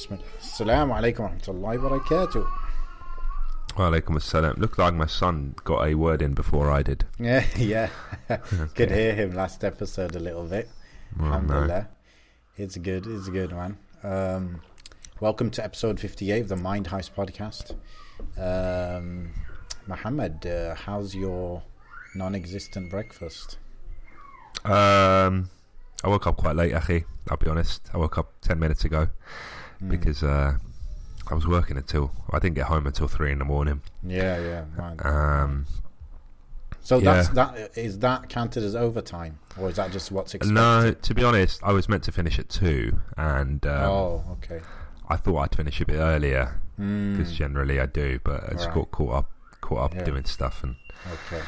بسم الله السلام عليكم ورحمة الله وبركاته Walaikum assalam. Looked like my son got a word in before I did. Yeah, yeah. okay. Could hear him last episode a little bit. Oh, Alhamdulillah. No. It's good. It's a good, one. Um, welcome to episode 58 of the Mind Heist podcast. Um, Muhammad, uh, how's your non existent breakfast? Um, I woke up quite late, Akhi. I'll be honest. I woke up 10 minutes ago because uh, I was working until, I didn't get home until 3 in the morning. Yeah, yeah. Um, So yeah. that's that. Is that counted as overtime, or is that just what's expected? no, to be honest, I was meant to finish at 2 and um, oh, okay. I thought I'd finish a bit earlier Mm, because generally I do, but I just Right. got caught up caught up Yeah. doing stuff and okay.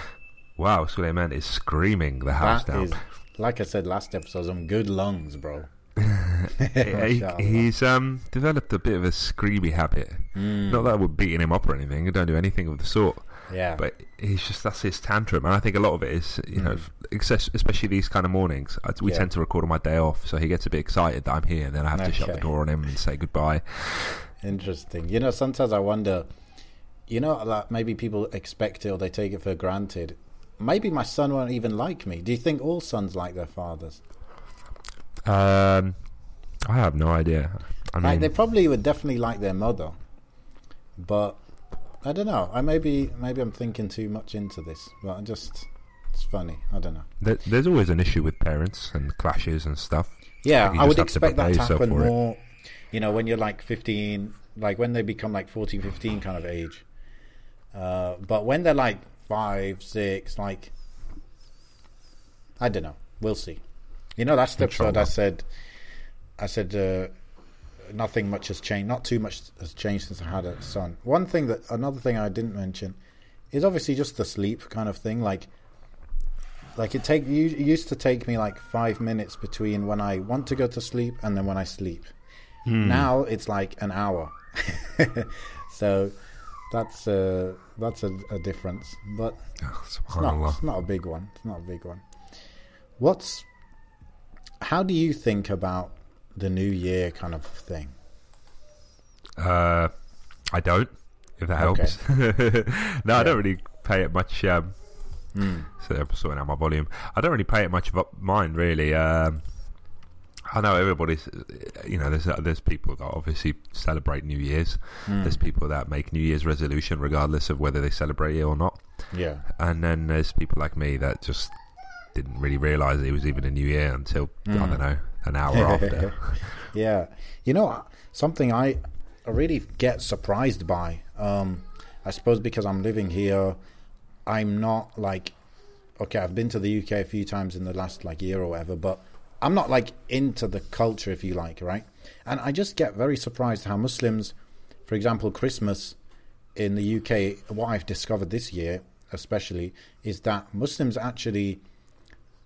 wow, Suleiman is screaming the house That down. is, like I said last episode, some good lungs, bro. he, he's um, developed a bit of a screamy habit. Mm, Not that we're beating him up or anything. I don't do anything of the sort. yeah, But he's just that's his tantrum, and I think a lot of it is you know, Mm. f- excess- especially these kind of mornings. We Yeah. tend to record on my day off, so he gets a bit excited that I'm here, and then I have to shut the door on him and say goodbye. interesting. You know, sometimes I wonder. You know, like maybe people expect it or they take it for granted. Maybe my son won't even like me. Do you think all sons like their fathers? Um, I have no idea. I Like, mean, they probably would definitely like their mother, but I don't know. I maybe maybe I'm thinking too much into this, but I just it's funny. I don't know. there, there's always an issue with parents and clashes and stuff. Yeah, You I would have to expect that to happen for it. more. You know, when you're like 15, like when they become like 14, 15 kind of age. Uh, but when they're like five, six, like I don't know. We'll see. You know, that's the episode I said. I said uh, nothing much has changed. Not too much has changed since I had a son. One thing that another thing I didn't mention is obviously just the sleep kind of thing. Like, like it take you it used to take me like five minutes between when I want to go to sleep and then when I sleep. Hmm. Now it's like an hour. so that's uh, that's a, a difference, but Oh, it's not, it's not a big one. It's not a big one. What's how do you think about the new year kind of thing? Uh, I don't. If that Okay. helps. no, I don't really pay it much. Um, Mm. so I'm sorting out my volume. I don't really pay it much of mind, really. Um, I know everybody's, you know, there's there's people that obviously celebrate New Year's. Mm. There's people that make New Year's resolution regardless of whether they celebrate it or not. Yeah. And then there's people like me that just didn't really realise it was even a New Year until I Mm. don't know an hour after. Yeah. You know, something I I really get surprised by. Um, I suppose because I'm living here, I'm not like, okay, I've been to the UK a few times in the last like year or whatever, but I'm not like into the culture, if you like, right? And I just get very surprised how Muslims, for example, Christmas in the UK, what I've discovered this year, especially, is that Muslims actually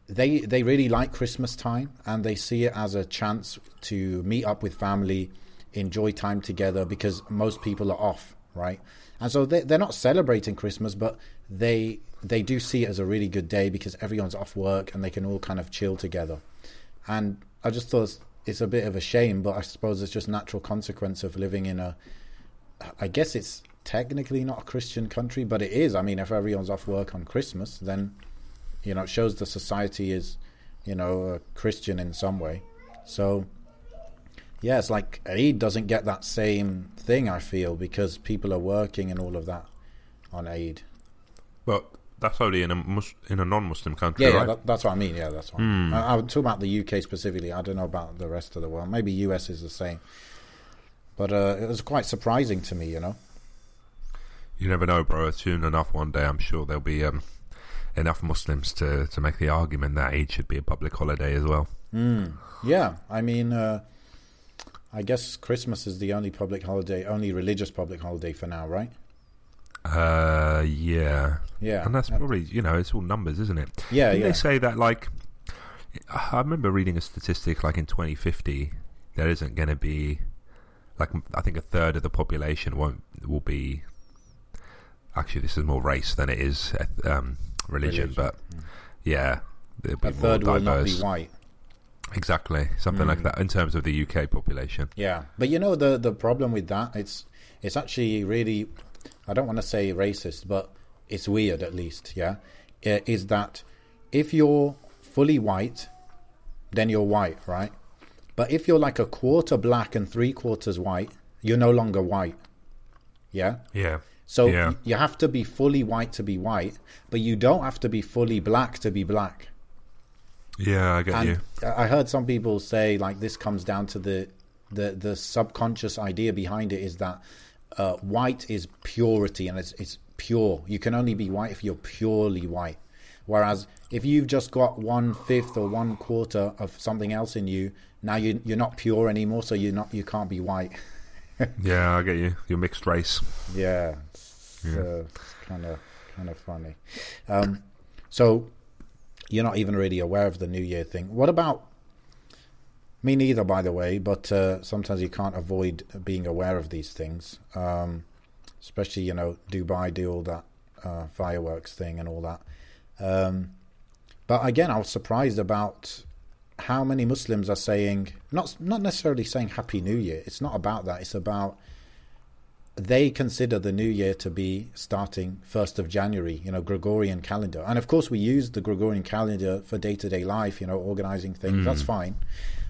they they really like Christmas time and they see it as a chance to meet up with family, enjoy time together because most people are off, right? And so they they're not celebrating Christmas, but they they do see it as a really good day because everyone's off work and they can all kind of chill together. And I just thought it's, a bit of a shame, but I suppose it's just natural consequence of living in a. I guess it's technically not a Christian country, but it is. I mean, if everyone's off work on Christmas, then you know, it shows the society is, you know, Christian in some way. So, yeah, it's like Eid doesn't get that same thing, I feel, because people are working and all of that on Eid. Well, that's only in a mus- in a non-Muslim country, Yeah, yeah right? that, that's what I mean. Yeah, that's what Hmm. I, I would talk about the UK specifically. I don't know about the rest of the world. Maybe US is the same. But uh, it was quite surprising to me, you know. You never know, bro. Soon enough, one day, I'm sure there'll be um, enough Muslims to, to make the argument that Eid should be a public holiday as well. Mm. Yeah, I mean, uh, I guess Christmas is the only public holiday, only religious public holiday for now, right? Uh, yeah, Yeah, and that's probably you know it's all numbers, isn't it? yeah, Didn't yeah. they say that like? I remember reading a statistic like in 2050 there isn't going to be like I think a third of the population won't will be. Actually, this is more race than it is um, religion, Religion. but yeah, it'll be A more third will not be diverse. white. Exactly, something like Mm. that in terms of the UK population. Yeah, but you know the the problem with that it's it's actually really I don't want to say racist, but it's weird at least. Yeah, is that if you're fully white, then you're white, right? But if you're like a quarter black and three quarters white, you're no longer white. Yeah. Yeah. So Yeah. you have to be fully white to be white, but you don't have to be fully black to be black. Yeah, I get And you. I heard some people say like this comes down to the the the subconscious idea behind it is that uh, white is purity and it's it's pure. You can only be white if you're purely white. Whereas if you've just got one fifth or one quarter of something else in you, now you you're not pure anymore. So you're not you can't be white. Yeah, I get you. You're mixed race. Yeah, it's kind of kind of funny. Um, so you're not even really aware of the New Year thing. What about me? Neither, by the way. But uh, sometimes you can't avoid being aware of these things. Um, especially, you know, Dubai do all that uh, fireworks thing and all that. Um, but again, I was surprised about how many Muslims are saying not not necessarily saying Happy New Year. It's not about that. It's about they consider the new year to be starting 1st of January, you know, Gregorian calendar. And of course, we use the Gregorian calendar for day to day life, you know, organizing things. That's mm. fine.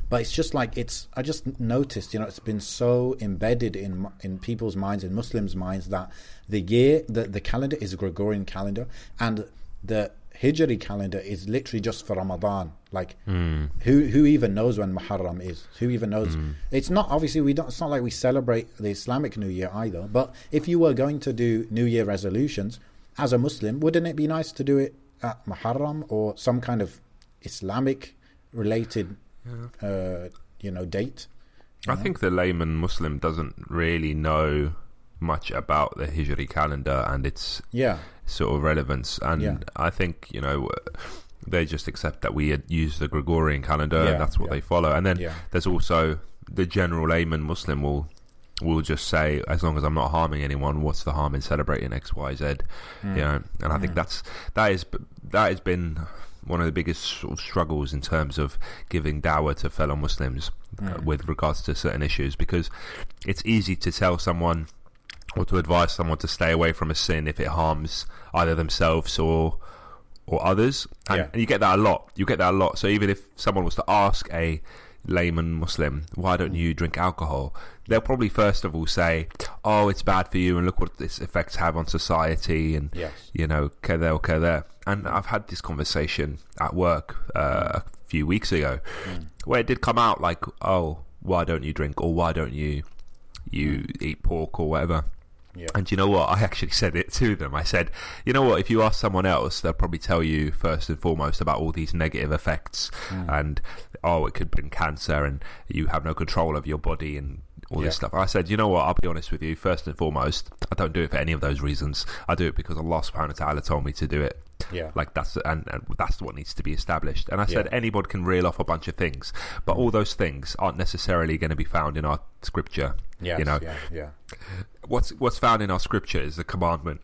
But it's just like it's. I just noticed, you know, it's been so embedded in in people's minds, in Muslims' minds, that the year, the the calendar is a Gregorian calendar, and the Hijri calendar is literally just for Ramadan. Like, who who even knows when Muharram is? Who even knows? It's not obviously we don't. It's not like we celebrate the Islamic New Year either. But if you were going to do New Year resolutions as a Muslim, wouldn't it be nice to do it at Muharram or some kind of Islamic related, uh, you know, date? I think the layman Muslim doesn't really know much about the Hijri calendar and its Yeah, sort of relevance. And Yeah. I think, you know, they just accept that we use the Gregorian calendar Yeah, and that's what they follow. And then there's also the general layman Muslim will will just say, as long as I'm not harming anyone, what's the harm in celebrating X, Y, Z? Hmm. You know, and I think that's that is that has been one of the biggest sort of struggles in terms of giving dawah to fellow Muslims Hmm. uh, with regards to certain issues because it's easy to tell someone or to advise someone to stay away from a sin if it harms either themselves or or others. And, Yeah. and you get that a lot. You get that a lot. So even if someone was to ask a layman Muslim, why don't you drink alcohol? They'll probably first of all say, "Oh, it's bad for you, and look what its effects have on society." And Yes. you know, kada or there. And I've had this conversation at work uh, a few weeks ago, where it did come out like, "Oh, why don't you drink, or why don't you you eat pork or whatever?" Yeah. And you know what? I actually said it to them. I said, you know what? If you ask someone else, they'll probably tell you first and foremost about all these negative effects mm. and, oh, it could bring cancer and you have no control of your body and all this stuff. I said, you know what? I'll be honest with you. First and foremost, I don't do it for any of those reasons. I do it because Allah subhanahu wa ta'ala told me to do it. Yeah. Like that's and, and that's what needs to be established. And I said Yeah. anybody can reel off a bunch of things, but all those things aren't necessarily going to be found in our scripture. Yes, you know, yeah, yeah. what's what's found in our scripture is the commandment,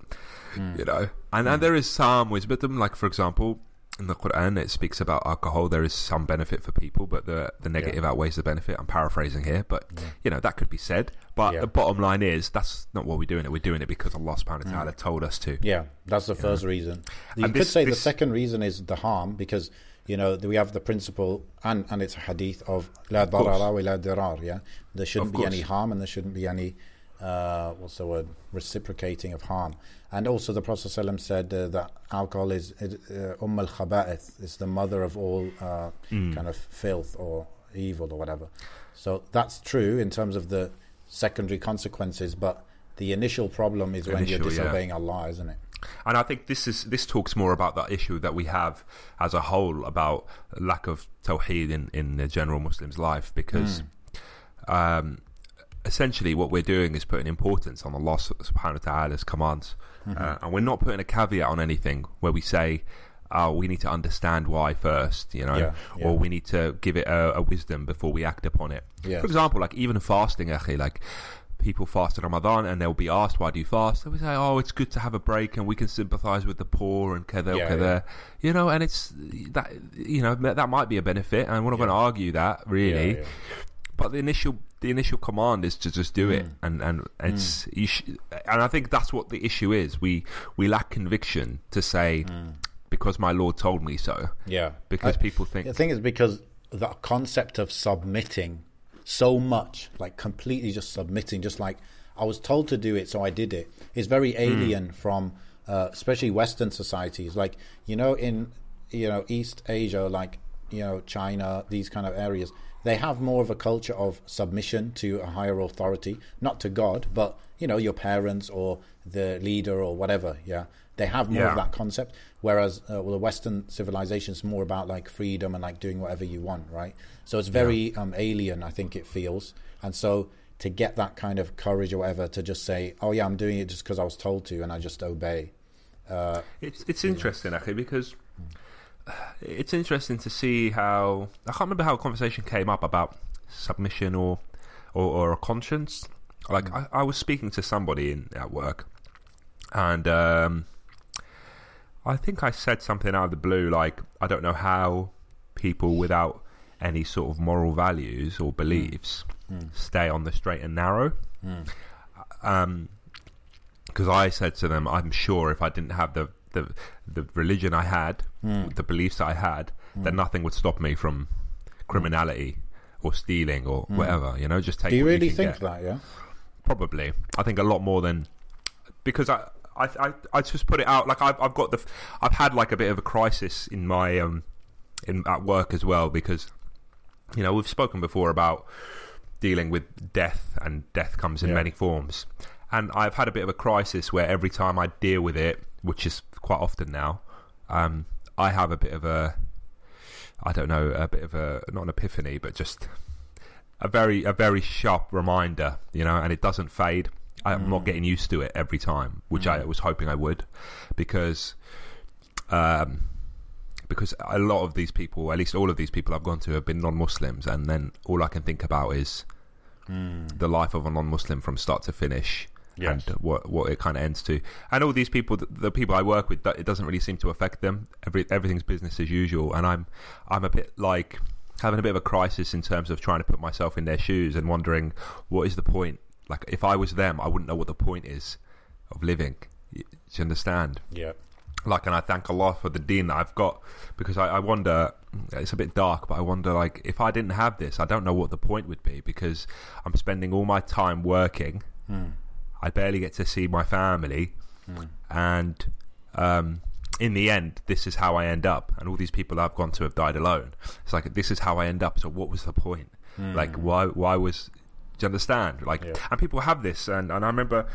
hmm. you know, and and there is some wisdom. Like for example, in the Quran, it speaks about alcohol. There is some benefit for people, but the the negative outweighs the benefit. I'm paraphrasing here, but you know that could be said. But Yeah. the bottom line is that's not what we're doing it. We're doing it because Allah Subhanahu wa mm. Taala told us to. Yeah, that's the first reason. You And could this- say the second reason is the harm because you know we have the principle and and it's a hadith of la darara wa la dirar. Yeah, there shouldn't be any harm and there shouldn't be any uh, what's the word reciprocating of harm. And also the Prophet ﷺ said uh, that alcohol is uh, umm al khaba'ith. It's the mother of all uh, Mm. kind of filth or evil or whatever. So that's true in terms of the secondary consequences, but the initial problem is when you're Initial, yeah. disobeying Allah, isn't it? And I think this is this talks more about that issue that we have as a whole about lack of tawheed in, in the general Muslim's life because um, essentially what we're doing is putting importance on Allah subhanahu wa ta'ala's commands. Uh, and we're not putting a caveat on anything where we say, oh, we need to understand why first, you know, Yeah, yeah. or we need to give it a, a wisdom before we act upon it. Yes. For example, like even fasting, akhi, like people fast in Ramadan and they'll be asked, why do you fast? They'll say, oh, it's good to have a break and we can sympathize with the poor and kada, Yeah, kada. yeah. You know, and it's that, you know, that might be a benefit and we're not going to argue that really. But the initial, the initial command is to just do Mm. it. And, and it's, you sh- and I think that's what the issue is. We, we lack conviction to say, because my Lord told me so. Yeah. Because I- people think, The thing is because the concept of submitting so much, like completely just submitting, just like I was told to do it, so I did it, is very alien from uh, especially Western societies. Like you know, in you know East Asia, like you know China, these kind of areas, they have more of a culture of submission to a higher authority, not to God, but you know your parents or the leader or whatever. Yeah, they have more Yeah. of that concept. Whereas, uh, well, the Western civilization is more about like freedom and like doing whatever you want, right? So it's very um, alien, I think it feels. And so to get that kind of courage or whatever to just say, "Oh yeah, I'm doing it just because I was told to," and I just obey. Uh, It's it's interesting actually because it's interesting to see how I can't remember how a conversation came up about submission or or, or a conscience. Like I, I was speaking to somebody in at work, and um, I think I said something out of the blue like I don't know how people without any sort of moral values or beliefs stay on the straight and narrow. Um, because I said to them, I'm sure if I didn't have the the, the religion I had, hmm. the beliefs I had, then hmm. nothing would stop me from criminality or stealing or hmm. whatever. You know, just take. do you really can think get. that? Yeah. Probably, I think a lot more than because I. I, I, I just put it out like I've, I've got the I've had like a bit of a crisis in my um in at work as well because you know we've spoken before about dealing with death and death comes in Yeah. many forms and I've had a bit of a crisis where every time I deal with it which is quite often now. Um, I have a bit of a I don't know a bit of a not an epiphany but just a very a very sharp reminder you know and it doesn't fade. I'm not getting used to it every time which I was hoping I would because um, because a lot of these people, at least all of these people I've gone to, have been non-Muslims, and then all I can think about is the life of a non-Muslim from start to finish, Yes. and what what it kind of ends to. And all these people, the, the people I work with, that- it doesn't really seem to affect them. Every everything's business as usual, and I'm I'm a bit like having a bit of a crisis in terms of trying to put myself in their shoes and wondering what is the point. Like if I was them, I wouldn't know what the point is of living. Do you understand? Yeah. like and I thank Allah for the deen that I've got because I, I wonder it's a bit dark but I wonder like if I didn't have this I don't know what the point would be because I'm spending all my time working hmm. I barely get to see my family. And um, in the end this is how I end up. And all these people I've gone to have died alone. It's like this is how I end up. So what was the point? Like why why was do you understand? Like Yeah. and people have this. And, and I remember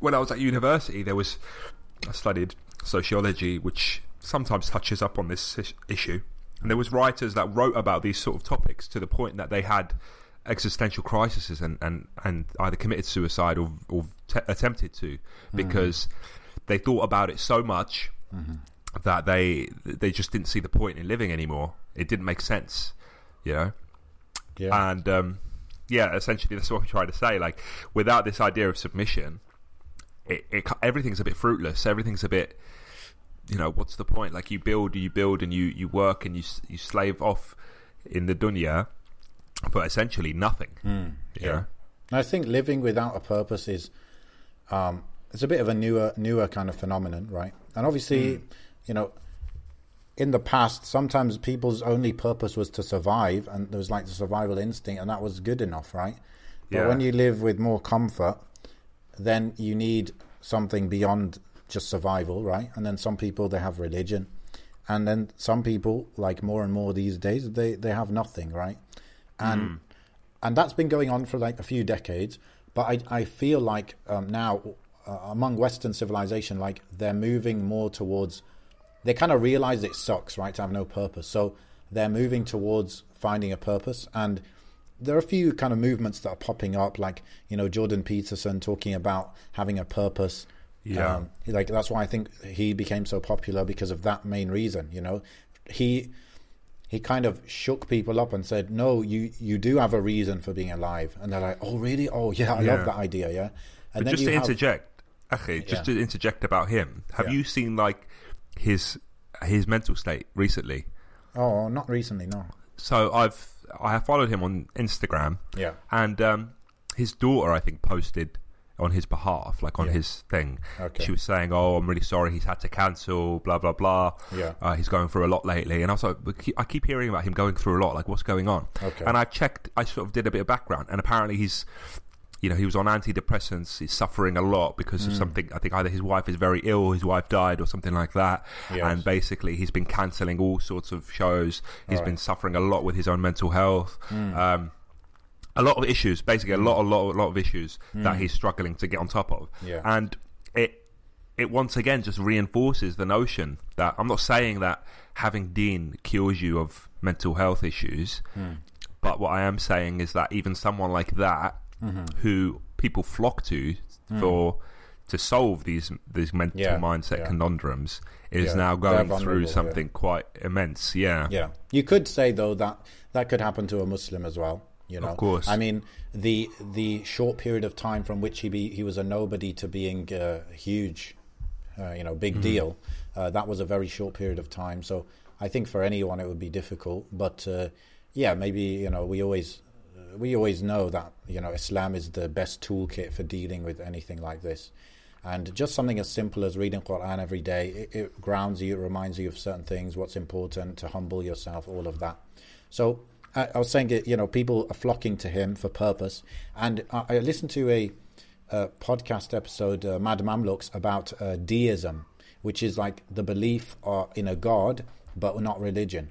when I was at university there was I studied sociology, which sometimes touches up on this issue. And there was writers that wrote about these sort of topics to the point that they had existential crises and, and, and either committed suicide or, or t- attempted to because they thought about it so much that they they just didn't see the point in living anymore. It didn't make sense, you know. Yeah. And um, yeah, essentially that's what we try to say. Like without this idea of submission, it, it everything's a bit fruitless. Everything's a bit, you know, what's the point? Like you build, you build, and you you work and you you slave off in the dunya, but essentially nothing. you yeah. know? I think living without a purpose is um, it's a bit of a newer newer kind of phenomenon, right? And obviously, you know, in the past, sometimes people's only purpose was to survive, and there was like the survival instinct, and that was good enough, right? But Yeah. when you live with more comfort, then you need something beyond just survival, right? And then some people they have religion, and then some people, like more and more these days, they they have nothing, right? And and that's been going on for like a few decades. But I I feel like um, now uh, among Western civilization, like they're moving more towards they kind of realize it sucks, right, to have no purpose. So they're moving towards finding a purpose. And there are a few kind of movements that are popping up, like, you know, Jordan Peterson talking about having a purpose. Yeah. Um, like, that's why I think he became so popular because of that main reason, you know. He he kind of shook people up and said, "No, you you do have a reason for being alive." And they're like, "Oh, really? Oh, yeah, I Yeah. love that idea." Yeah. And But just you to have- interject, okay, just Yeah. to interject about him. Have Yeah. you seen like his his mental state recently? Oh, not recently, no. So I've I have followed him on Instagram, Yeah. and um, his daughter I think posted on his behalf, like on Yeah. his thing. Okay. She was saying, "Oh, I'm really sorry. He's had to cancel. Blah blah blah. Yeah. uh, he's going through a lot lately." And I was like, I keep hearing about him going through a lot. Like, what's going on?" Okay. And I checked. I sort of did a bit of background, and apparently he's, you know, he was on antidepressants. He's suffering a lot because Hmm. of something. I think either his wife is very ill, his wife died, or something like that. Yes. And basically, he's been cancelling all sorts of shows. He's All been suffering a lot with his own mental health. Hmm. Um, a lot of issues, basically a lot, a lot, a lot of issues that he's struggling to get on top of. Yeah. And it it once again just reinforces the notion that I'm not saying that having deen cures you of mental health issues, Hmm. but what I am saying is that even someone like that, Mm-hmm. who people flock to for to solve these these mental Yeah, mindset yeah. conundrums, is Yeah, now going through something quite immense. Yeah. Yeah, you could say though that that could happen to a Muslim as well. You know, Of course. I mean, the the short period of time from which he be he was a nobody to being uh, huge, uh, you know, big Mm-hmm. deal. Uh, that was a very short period of time. So I think for anyone it would be difficult. But uh, yeah, maybe you know we always uh, we always know that you know Islam is the best toolkit for dealing with anything like this. And just something as simple as reading Quran every day, it, it grounds you, it reminds you of certain things, what's important, to humble yourself, all of that. So I, I was saying, it, you know, people are flocking to him for purpose. And I, I listened to a, uh podcast episode, uh, Mad Mamluks, about uh, deism, which is like the belief uh, in a god, but not religion.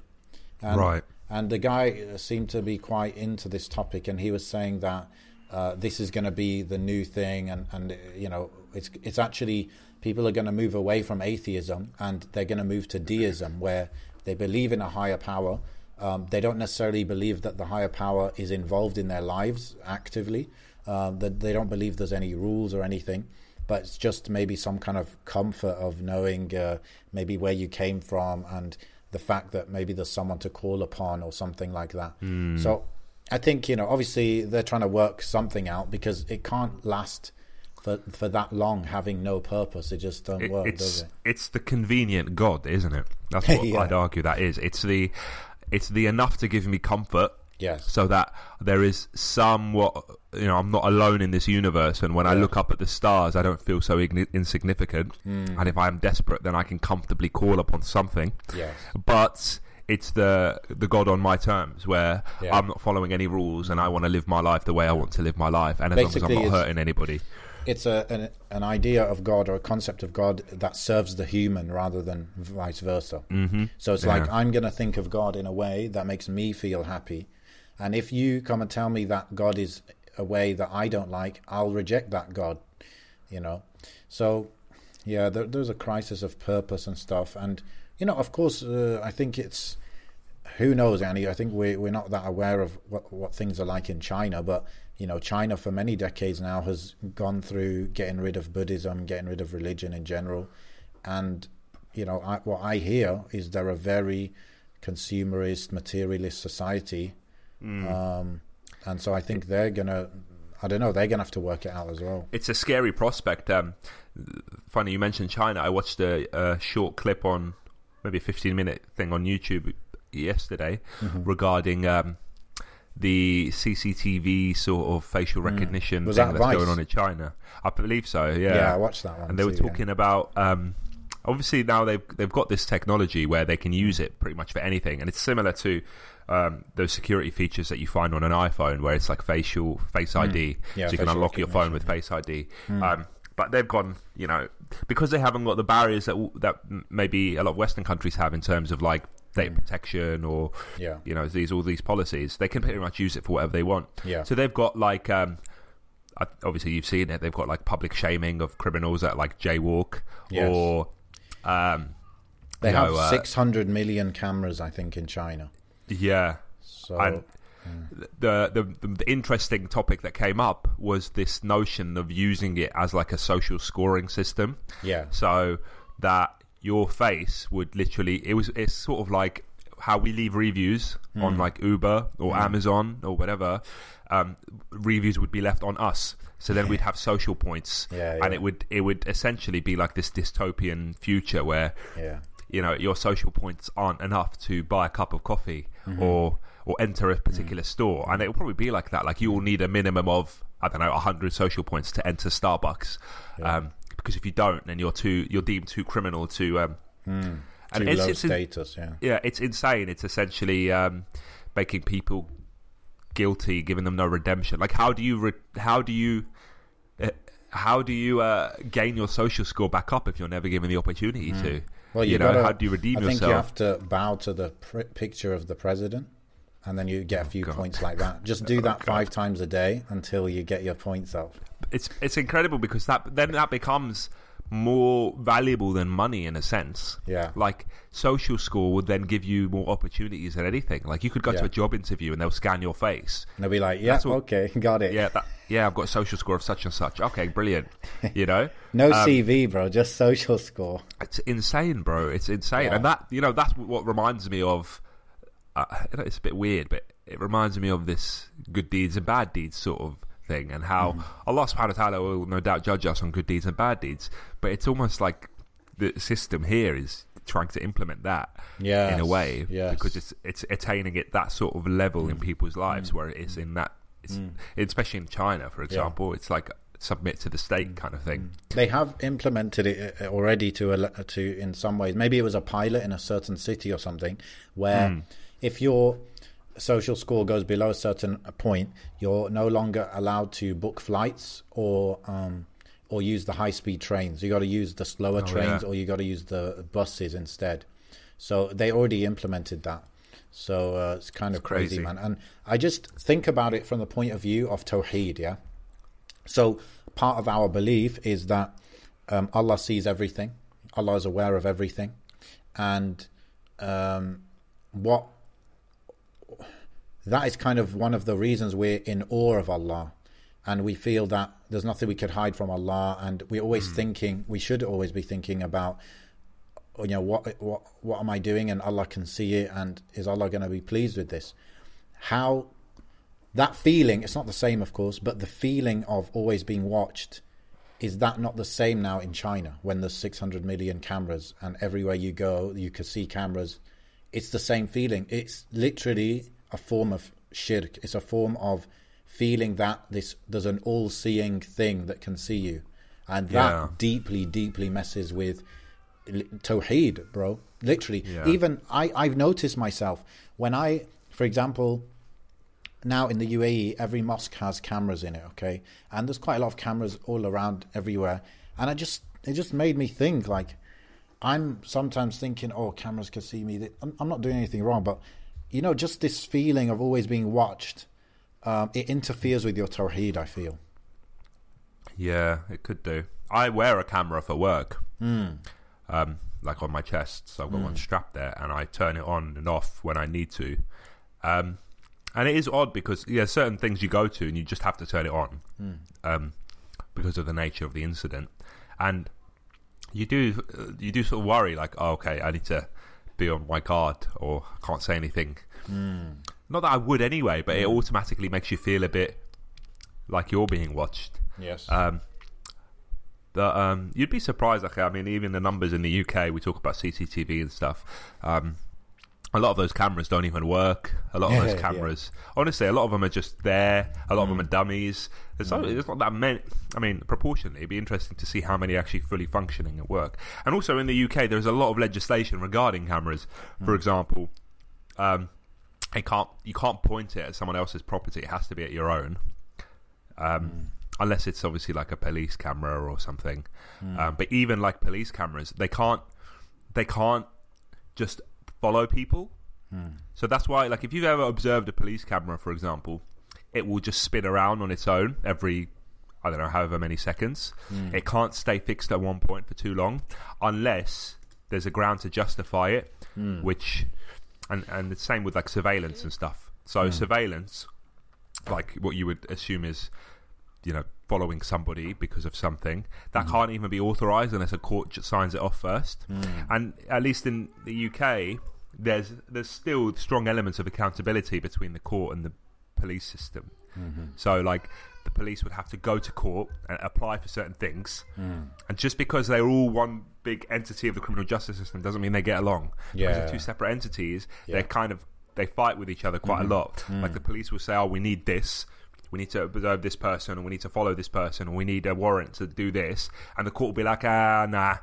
And, Right. And the guy uh, seemed to be quite into this topic, and he was saying that uh, this is going to be the new thing, and and uh, you know, it's it's actually people are going to move away from atheism, and they're going to move to deism, where they believe in a higher power. Um, they don't necessarily believe that the higher power is involved in their lives actively. Um, that they don't believe there's any rules or anything but it's just maybe some kind of comfort of knowing uh, maybe where you came from and the fact that maybe there's someone to call upon or something like that. So I think you know, obviously they're trying to work something out because it can't last for for that long having no purpose. It just don't It- work, does it's it? it's the convenient God, isn't it? That's what Yeah. I'd argue that is. It's the it's the enough to give me comfort, Yes. so that there is somewhat you know I'm not alone in this universe, and when I look up at the stars, I don't feel so igni- insignificant. Hmm. And if I am desperate, then I can comfortably call upon something. Yes. But it's the the God on my terms, where Yeah. I'm not following any rules, and I want to live my life the way I want to live my life, and as Basically, long as I'm not hurting anybody. It's a an, an idea of God or a concept of God that serves the human rather than vice versa. Mm-hmm. So it's like I'm going to think of God in a way that makes me feel happy, and if you come and tell me that God is a way that I don't like, I'll reject that God. You know, so yeah, there, there's a crisis of purpose and stuff, and you know, of course, uh, I think it's who knows, Annie. I think we we're not that aware of what what things are like in China, but you know, China for many decades now has gone through getting rid of Buddhism, getting rid of religion in general, and you know, I, what I hear is they're a very consumerist, materialist society, um, and so I think they're gonna. I don't know. They're gonna have to work it out as well. it's a scary prospect. Um, funny you mentioned China. I watched a, a short clip on maybe a 15 minute thing on YouTube yesterday Mm-hmm. regarding um, the CCTV sort of facial recognition Mm. Was thing that that's going on in China. I believe so. Yeah, Yeah, I watched that one And they were too, yeah. talking about. Um, Obviously, now they've they've got this technology where they can use it pretty much for anything, and it's similar to um, those security features that you find on an iPhone, where it's like facial Face ID, Mm. Yeah, so you can unlock your phone with Face ID. Um, but they've gone, you know, because they haven't got the barriers that that maybe a lot of Western countries have in terms of like data protection or Yeah. you know these all these policies. They can pretty much use it for whatever they want. Yeah. So they've got like. Um, Obviously, you've seen it. They've got like public shaming of criminals that like jaywalk, Yes. or um, They have know, uh, 600 million cameras, I think, in China. yeah. So And the, the the interesting topic that came up was this notion of using it as like a social scoring system. yeah, So that your face would literally it was it's sort of like how we leave reviews hmm. on like Uber or hmm. Amazon or whatever. Um, reviews would be left on us, so then we'd have social points, Yeah, and it would it would essentially be like this dystopian future where Yeah. you know your social points aren't enough to buy a cup of coffee mm-hmm. or or enter a particular mm. store. And it will probably be like that. Like you will mm. need a minimum of i don't know 100 social points to enter starbucks. Um, because if you don't then you're too you're deemed too criminal to um, and Too it's, low it's status, yeah. yeah it's insane. It's essentially um, making people guilty giving them no redemption. Like how do you re- how do you uh, how do you uh, gain your social score back up if you're never given the opportunity to? Well, you, you know gotta- how do you redeem I think yourself? you have to bow to the pr- picture of the president, and then you get a few God. points like that. Just do that five times a day until you get your points up. it's it's incredible because that then that becomes more valuable than money in a sense. Yeah. Like social score would then give you more opportunities than anything. Like you could go to a job interview and they'll scan your face. And they'll be like, "Yeah, what- okay, got it." Yeah, that, yeah, I've got a social score of such and such. Okay, brilliant. You know, No Um, CV, bro, just social score. it's insane, bro. It's insane, Yeah. and that you know that's what reminds me of. It's a bit weird, but it reminds me of this good deeds and bad deeds sort of thing, and how Mm. Allah Subhanahu wa Taala will no doubt judge us on good deeds and bad deeds. But it's almost like the system here is trying to implement that in a way yes. because it's it's attaining it that sort of level Mm. in people's lives where it is in that. It's, especially in China, for example, it's like submit to the state kind of thing. They have implemented it uh, already to a, to in some ways. Maybe it was a pilot in a certain city or something, where Hmm. If your social score goes below a certain point, you're no longer allowed to book flights or um, or use the high speed trains. You got to use the slower Oh, trains yeah. or you got to use the buses instead. So they already implemented that. So uh, it's kind of crazy, crazy. man. And I just think about it from the point of view of Tawheed, yeah. So part of our belief is that um, Allah sees everything. Allah is aware of everything, and um, what that is kind of one of the reasons we're in awe of Allah, and we feel that there's nothing we could hide from Allah, and we're always hmm. thinking we should always be thinking about you know what what what am I doing, and Allah can see it, and is Allah going to be pleased with this? How that feeling it's not the same of course but the feeling of always being watched is that not the same now in china? When there's 600 million cameras and everywhere you go you can see cameras it's the same feeling. It's literally a form of shirk it's a form of feeling that this there's an all-seeing thing that can see you and that Yeah. deeply deeply messes with tawheed bro literally Yeah. even i i've noticed myself when i for example now in the UAE, every mosque has cameras in it, okay? And there's quite a lot of cameras all around everywhere. And I just, it just made me think like, I'm sometimes thinking, oh, cameras can see me. I'm, I'm not doing anything wrong, but you know, just this feeling of always being watched, um, it interferes with your tawheed, I feel. Yeah, it could do. I wear a camera for work, Hmm. um, like on my chest. So I've got one strapped there, and I turn it on and off when I need to. Um, and it is odd because yeah, certain things you go to and you just have to turn it on Hmm. um, because of the nature of the incident, and you do uh, you do sort of worry like, oh, okay, I need to be on my guard or I can't say anything. Hmm. Not that I would anyway, but it automatically makes you feel a bit like you're being watched. Yes. Um, but um, you'd be surprised. I mean, even the numbers in the UK, we talk about CCTV and stuff. Um, a lot of those cameras don't even work. A lot of those Yeah, cameras, honestly, a lot of them are just there. A lot of them are dummies. There's, not, there's not that many. I mean, proportionally, it'd be interesting to see how many actually fully functioning at work. And also in the UK, there's a lot of legislation regarding cameras. For example, um, it can't you can't point it at someone else's property. It has to be at your own um, mm. unless it's obviously like a police camera or something. Mm. Um, but even like police cameras, they can't they can't just follow people. Hmm. So that's why, like, if you've ever observed a police camera, for example, it will just spin around on its own every I don't know however many seconds. Hmm. It can't stay fixed at one point for too long unless there's a ground to justify it, hmm. which and and the same with like surveillance and stuff. So hmm. surveillance, like what you would assume is, you know, following somebody because of something that hmm. can't even be authorized unless a court signs it off first. Hmm. And at least in the UK, there's there's still strong elements of accountability between the court and the police system. Mm-hmm. So, like, the police would have to go to court and apply for certain things, Mm. and just because they're all one big entity of the criminal justice system doesn't mean they get along. Yeah. Because they're two separate entities, Yeah. They're kind of they fight with each other quite a lot. Mm. Like the police will say, "Oh, we need this." We need to observe this person, and we need to follow this person, and we need a warrant to do this. And the court will be like, "Ah, nah,"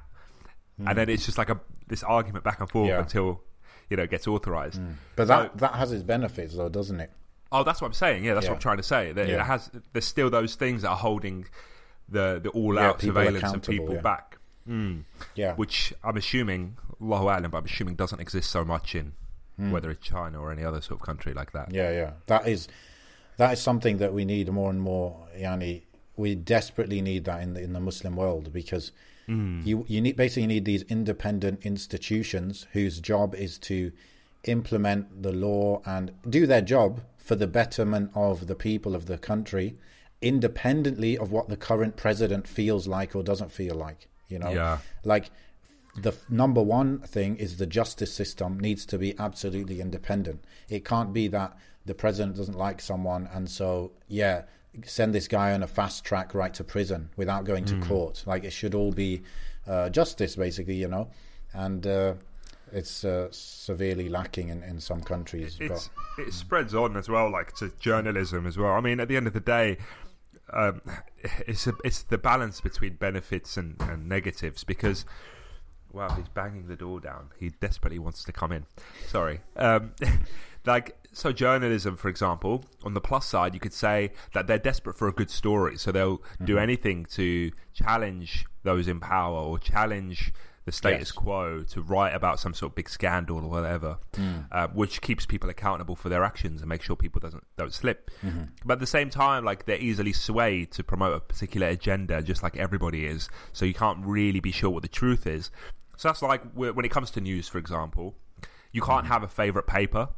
and then it's just like a this argument back and forth Mm. Yeah. until you know it gets authorized. But So- that that has its benefits, though, doesn't it? Oh, that's what I'm saying. Yeah, that's Yeah. what I'm trying to say. That Yeah. it has. There's still those things that are holding the the all out surveillance of people back. Mm. Yeah. Which I'm assuming, Allahu Alam, but I'm assuming doesn't exist so much in whether it's China or any other sort of country like that. Yeah, yeah. That is that is something that we need more and more. Yani, we desperately need that in the in the Muslim world because Hmm. you you need basically need these independent institutions whose job is to implement the law and do their job for the betterment of the people of the country, independently of what the current president feels like or doesn't feel like. You know, Yeah. like the number one thing is the justice system needs to be absolutely independent. It can't be that the president doesn't like someone and so yeah, send this guy on a fast track right to prison without going to court. Like it should all be uh, justice, basically, you know, and uh, it's uh, severely lacking in, in some countries. It's but it spreads on as well, like to journalism as well. I mean, at the end of the day, um, it's a, it's the balance between benefits and, and negatives because. Wow, he's banging the door down. He desperately wants to come in. Sorry. Um, like, so journalism, for example, on the plus side, you could say that they're desperate for a good story. So they'll do anything to challenge those in power or challenge the status Yes. quo to write about some sort of big scandal or whatever, hmm. uh, which keeps people accountable for their actions and make sure people doesn't don't slip. Mm-hmm. But at the same time, like they're easily swayed to promote a particular agenda, just like everybody is. So you can't really be sure what the truth is. So that's like when it comes to news, for example, you can't mm-hmm. have a favorite paper.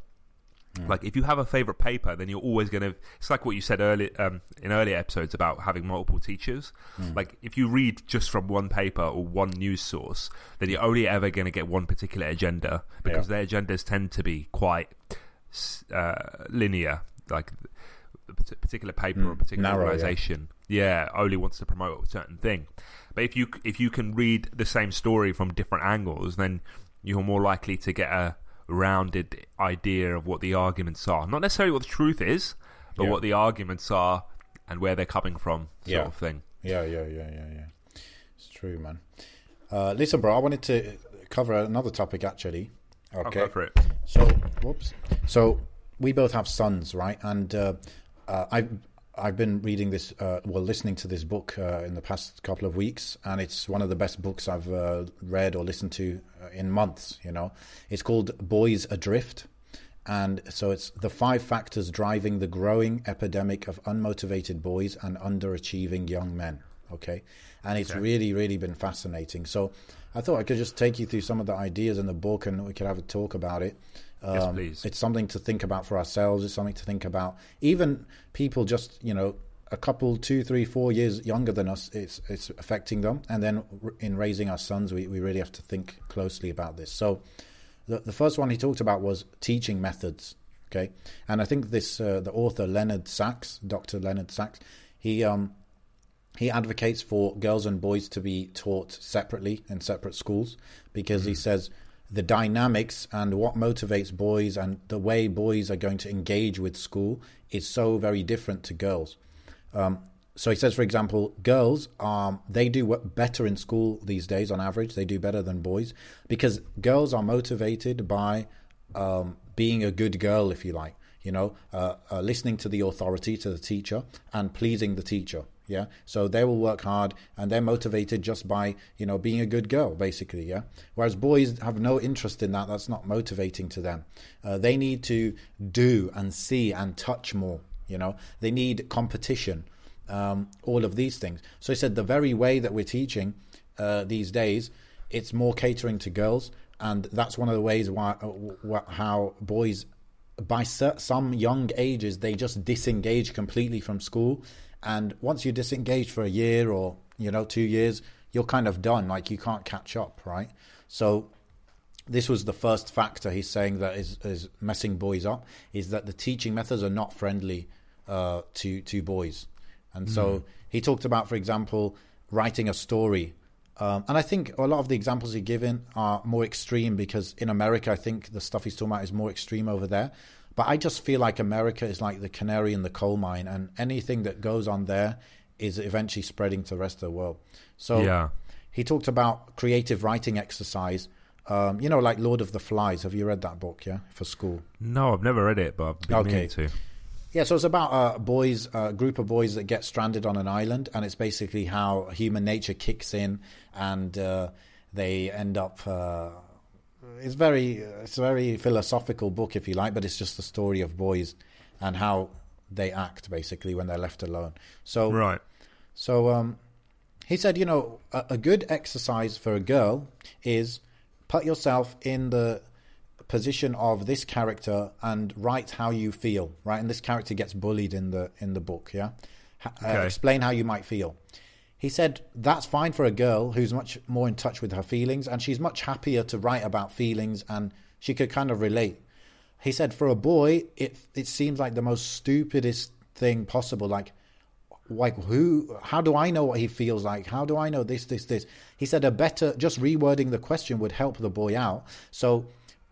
Like if you have a favorite paper, then you're always going to. It's like what you said earlier um, in earlier episodes about having multiple teachers. Like if you read just from one paper or one news source, then you're only ever going to get one particular agenda because Yeah. their agendas tend to be quite uh, linear. Like a particular paper or a particular narrow, yeah. organization, yeah. only wants to promote a certain thing. But if you if you can read the same story from different angles, then you're more likely to get a rounded idea of what the arguments are. Not necessarily what the truth is, but Yeah. what the arguments are and where they're coming from, sort Yeah. of thing. Yeah, yeah, yeah, yeah, yeah. It's true, man. Uh, listen, bro, I wanted to cover another topic actually. Okay. go for it. So, whoops. So we both have sons, right? And uh, uh, I've I've been reading this, uh, well, listening to this book uh, in the past couple of weeks, and it's one of the best books I've uh, read or listened to uh, in months. You know, it's called Boys Adrift. And so it's the five factors driving the growing epidemic of unmotivated boys and underachieving young men. Okay. And it's Okay. really, really been fascinating. So I thought I could just take you through some of the ideas in the book and we could have a talk about it. Yes, Um, please. It's something to think about for ourselves. It's something to think about. Even people just, you know, a couple, two, three, four years younger than us, it's it's affecting them. And then in raising our sons, we, we really have to think closely about this. So the, the first one he talked about was teaching methods. Okay. And I think this, uh, the author, Leonard Sax, Dr. Leonard Sax, he, um, he advocates for girls and boys to be taught separately in separate schools because he says the dynamics and what motivates boys and the way boys are going to engage with school is so very different to girls. Um, so he says, for example, girls um, they do better in school these days on average. They do better than boys because girls are motivated by um, being a good girl, if you like. You know, uh, uh, listening to the authority, to the teacher, and pleasing the teacher. Yeah, so they will work hard, and they're motivated just by you know being a good girl, basically. Yeah, whereas boys have no interest in that. That's not motivating to them. Uh, they need to do and see and touch more. You know, they need competition um, all of these things. So he said the very way that we're teaching uh, these days, it's more catering to girls, and that's one of the ways why uh, how boys, by some young ages, they just disengage completely from school, and once you disengage for a year or you know two years, you're kind of done. Like you can't catch up, right? So this was the first factor he's saying that is, is messing boys up is that the teaching methods are not friendly uh, to to boys, and so he talked about, for example, writing a story. Um, and I think a lot of the examples he's given are more extreme because in America, I think the stuff he's talking about is more extreme over there. But I just feel like America is like the canary in the coal mine, and anything that goes on there is eventually spreading to the rest of the world. So Yeah. he talked about creative writing exercise. Um, you know, like Lord of the Flies. Have you read that book? Yeah, for school. No, I've never read it, but I've been Okay. meaning to. Yeah, so it's about a boys, a group of boys that get stranded on an island, and it's basically how human nature kicks in, and uh, they end up. Uh, it's very, it's a very philosophical book, if you like, but it's just the story of boys and how they act basically when they're left alone. So, Right. so um, he said, you know, a, a good exercise for a girl is put yourself in the position of this character and write how you feel. Right, and this character gets bullied in the in the book. Yeah, Ha- uh, explain how you might feel. He said that's fine for a girl who's much more in touch with her feelings, and she's much happier to write about feelings, and she could kind of relate. He said for a boy, it it seems like the most stupidest thing possible. Like like who how do i know what he feels like how do i know this this this he said a better just rewording the question would help the boy out so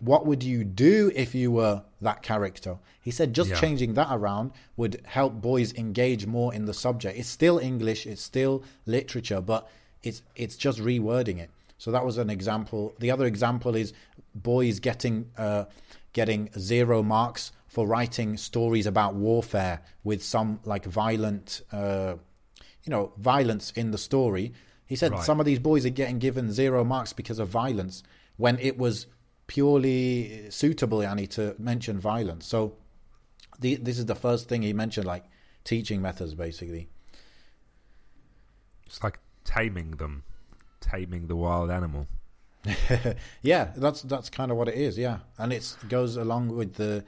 what would you do if you were that character he said just Yeah. changing that around would help boys engage more in the subject it's still english it's still literature but it's it's just rewording it so that was an example the other example is boys getting uh getting zero marks for writing stories about warfare with some like violent, uh, you know, violence in the story. He said Right. some of these boys are getting given zero marks because of violence when it was purely suitable, Annie, to mention violence. So the, this is the first thing he mentioned, like teaching methods, basically. It's like taming them, taming the wild animal. yeah, that's that's kind of what it is. Yeah, and it goes along with the.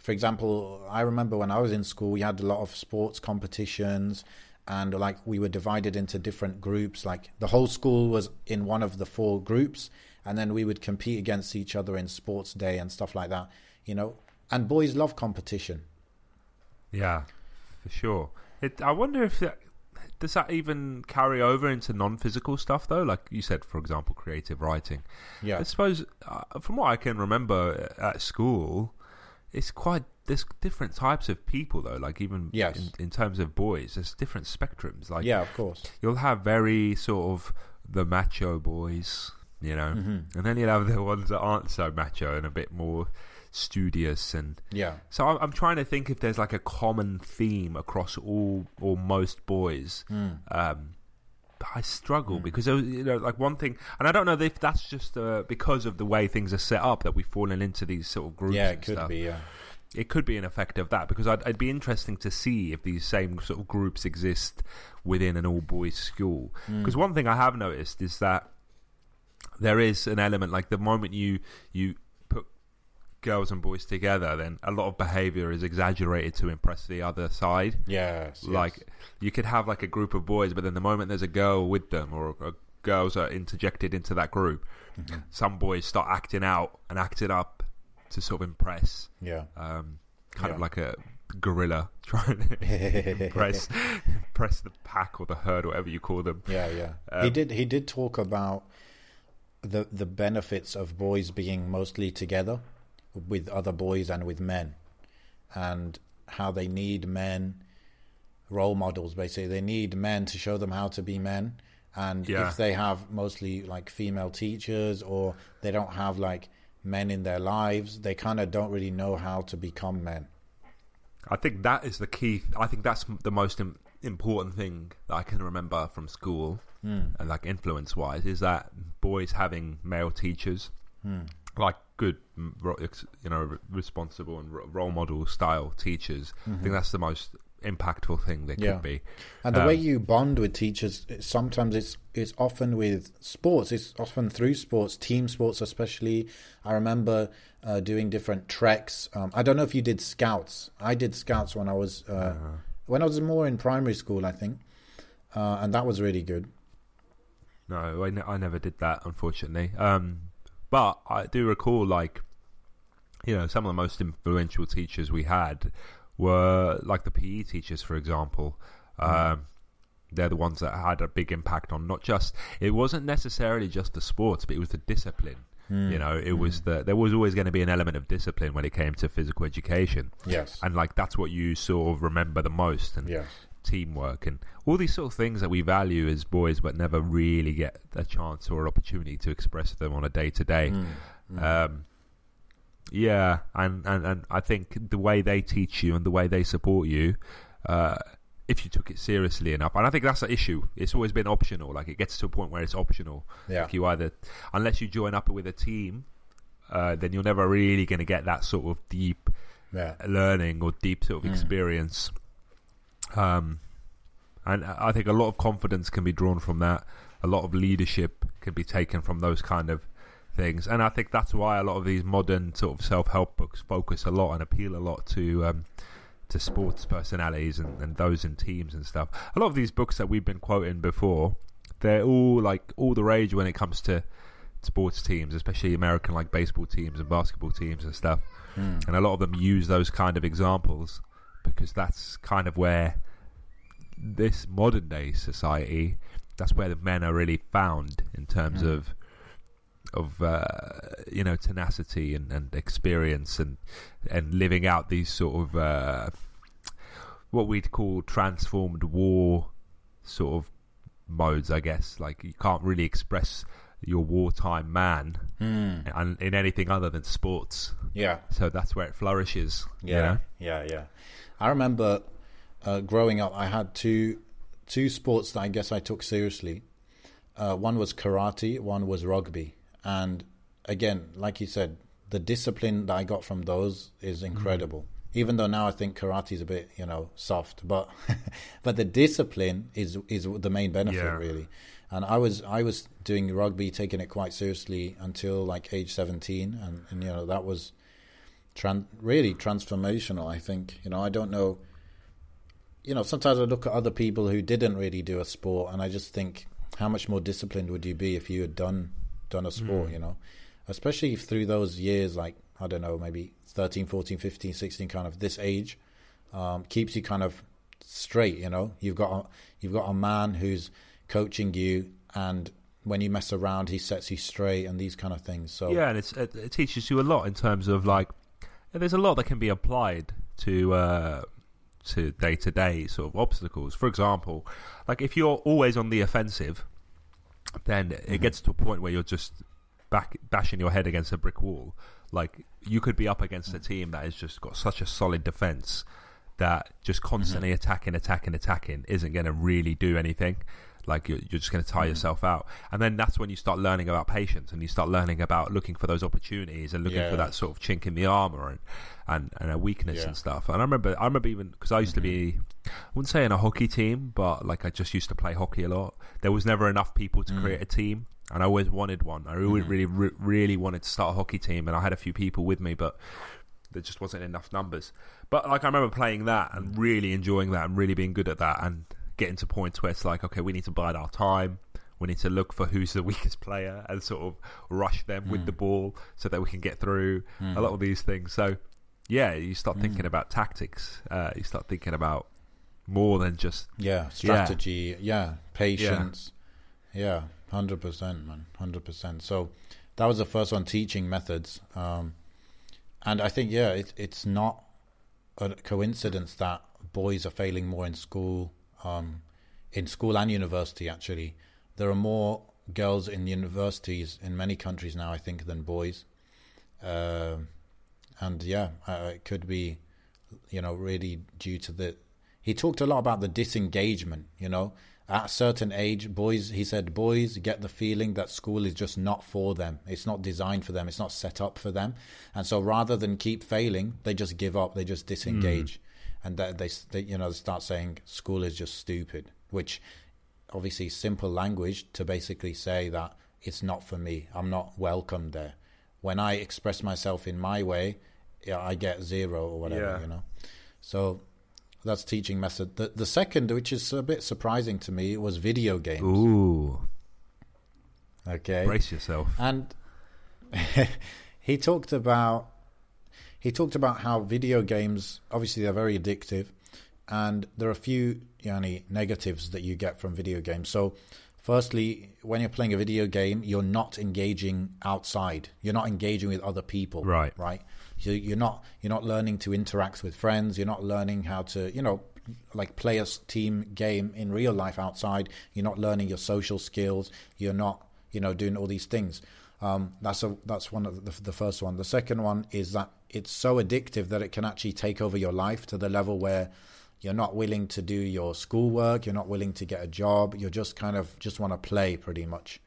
For example, I remember when I was in school, we had a lot of sports competitions, and like we were divided into different groups. Like the whole school was in one of the four groups, and then we would compete against each other in sports day and stuff like that. You know, and boys love competition. Yeah, for sure. It, I wonder if that does that even carry over into non-physical stuff though. Like you said, for example, creative writing. Yeah, I suppose, uh, from what I can remember at school, it's quite there's different types of people though. Like even Yes. in, in terms of boys, there's different spectrums. Like yeah, of course. you'll have very sort of the macho boys, you know, Mm-hmm. and then you'll have the ones that aren't so macho and a bit more studious and Yeah, so I'm, I'm trying to think if there's like a common theme across all or most boys. Mm. Um, but I struggle because there was, you know, like one thing, and I don't know if that's just uh, because of the way things are set up that we've fallen into these sort of groups. yeah, and it could stuff. be. Yeah, It could be an effect of that because I'd, it'd be interesting to see if these same sort of groups exist within an all boys school. Hmm. Because one thing I have noticed is that there is an element like the moment you you put girls and boys together, then a lot of behaviour is exaggerated to impress the other side. yes, yes. Like you could have like a group of boys, but then the moment there's a girl with them or, or girls are interjected into that group, Mm-hmm. some boys start acting out and acting up to sort of impress yeah, um, kind of like a gorilla trying to impress impress the pack or the herd, whatever you call them. Yeah, yeah. Um, he did. He did talk about the the benefits of boys being mostly together with other boys and with men, and how they need men role models. Basically, they need men to show them how to be men. And Yeah. if they have mostly like female teachers or they don't have like men in their lives, they kind of don't really know how to become men. I think that is the key. I think that's the most important thing that I can remember from school, Hmm. and like influence wise, is that boys having male teachers, Hmm. like good, mm, you know, responsible and role model style teachers. I think that's the most impactful thing there Mm-hmm. Yeah. could be. And the Um, way you bond with teachers, sometimes it's it's often with sports. It's often through sports, team sports especially. I remember uh, doing different treks. Um, I don't know if you did scouts. I did scouts when I was uh, when I was more in primary school, I think, uh, and that was really good. No, I, ne- I never did that, unfortunately. Um, But I do recall, like, you know, some of the most influential teachers we had were like the PE teachers, for example. Mm. Um, they're the ones that had a big impact on not just it wasn't necessarily just the sports, but it was the discipline. Mm. You know, it was that there was always going to be an element of discipline when it came to physical education, Yes. and like that's what you sort of remember the most, and yes. teamwork and all these sort of things that we value as boys, but never really get a chance or opportunity to express them on a day to day. Mm. Um, yeah, and, and, and I think the way they teach you and the way they support you, uh, if you took it seriously enough, and I think that's the issue. It's always been optional. Like it gets to a point where it's optional. Yeah. Like you either, unless you join up with a team, uh, then you're never really going to get that sort of deep Yeah. learning or deep sort of Mm. experience. Um, and I think a lot of confidence can be drawn from that. A lot of leadership can be taken from those kind of things, and I think that's why a lot of these modern sort of self-help books focus a lot and appeal a lot to um, to sports personalities and, and those in teams and stuff. A lot of these books that we've been quoting before, they're all like all the rage when it comes to sports teams, especially American like baseball teams and basketball teams and stuff Mm. and a lot of them use those kind of examples because that's kind of where this modern day society that's where the men are really found in terms Mm. of of uh, you know tenacity and, and experience and and living out these sort of uh, what we'd call transformed war sort of modes I guess like you can't really express your wartime man Mm. and in anything other than sports Yeah. so that's where it flourishes. you Yeah, know? yeah, yeah. I remember uh, growing up, I had two two sports that I guess I took seriously. Uh, one was karate, one was rugby, and again, like you said, the discipline that I got from those is mm. incredible. Even though now I think karate is a bit, you know, soft, but but the discipline is is the main benefit Yeah. really. And I was I was doing rugby, taking it quite seriously until like age seventeen, and, and you know that was tran- really transformational. I think you know I don't know. You know, sometimes I look at other people who didn't really do a sport, and I just think, how much more disciplined would you be if you had done done a sport? Mm. You know, especially if through those years, like I don't know, maybe 13, 14, 15, 16, kind of this age, um, keeps you kind of straight. You know, you've got a, you've got a man who's coaching you, and when you mess around, he sets you straight, and these kind of things. So Yeah, and it's, it, it teaches you a lot in terms of like, there's a lot that can be applied to uh, to day to day sort of obstacles. For example, like if you're always on the offensive, then it mm-hmm. gets to a point where you're just back bashing your head against a brick wall. Like you could be up against a team that has just got such a solid defense that just constantly mm-hmm. attacking, attacking, attacking isn't going to really do anything. Like you're, you're just going to tire yourself out, and then that's when you start learning about patience, and you start learning about looking for those opportunities and looking Yeah. for that sort of chink in the armor and and, and a weakness Yeah. and stuff. And I remember, I remember even because I used to be, I wouldn't say in a hockey team, but like I just used to play hockey a lot. There was never enough people to Mm. create a team, and I always wanted one. I really, Mhm. really, re- really wanted to start a hockey team, and I had a few people with me, but there just wasn't enough numbers. But like I remember playing that and really enjoying that and really being good at that and getting to points where it's like, okay, we need to bide our time. We need to look for who's the weakest player and sort of rush them with Mm. the ball so that we can get through a lot of these things. So yeah, you start thinking Mm. about tactics. Uh, you start thinking about more than just Yeah, strategy. Yeah, patience. Yeah, hundred percent, man, hundred percent. So that was the first one, teaching methods. Um, and I think yeah, it, it's not a coincidence that boys are failing more in school, um, in school and university. Actually, there are more girls in universities in many countries now, I think, than boys. Um and yeah, uh, it could be, you know, really due to the. He talked a lot about the disengagement. You know, at a certain age, boys. He said, boys get the feeling that school is just not for them. It's not designed for them. It's not set up for them. And so, rather than keep failing, they just give up. They just disengage, and that they, they, you know, start saying school is just stupid. Which, obviously, simple language to basically say that it's not for me. I'm not welcome there when I express myself in my way, I get zero or whatever, Yeah. you know. So that's teaching method. The the second, which is a bit surprising to me, was video games. ooh, Okay, brace yourself. and he talked about he talked about how video games obviously they're very addictive, and there are a few yani, negatives that you get from video games. So, firstly, when you're playing a video game, you're not engaging outside. You're not engaging with other people. Right. Right. So you're not you're not learning to interact with friends. You're not learning how to you know like play a team game in real life outside. You're not learning your social skills. You're not you know doing all these things. Um, that's a that's one of the, the first one. The second one is that it's so addictive that it can actually take over your life to the level where you're not willing to do your schoolwork. You're not willing to get a job. You're just kind of just want to play pretty much.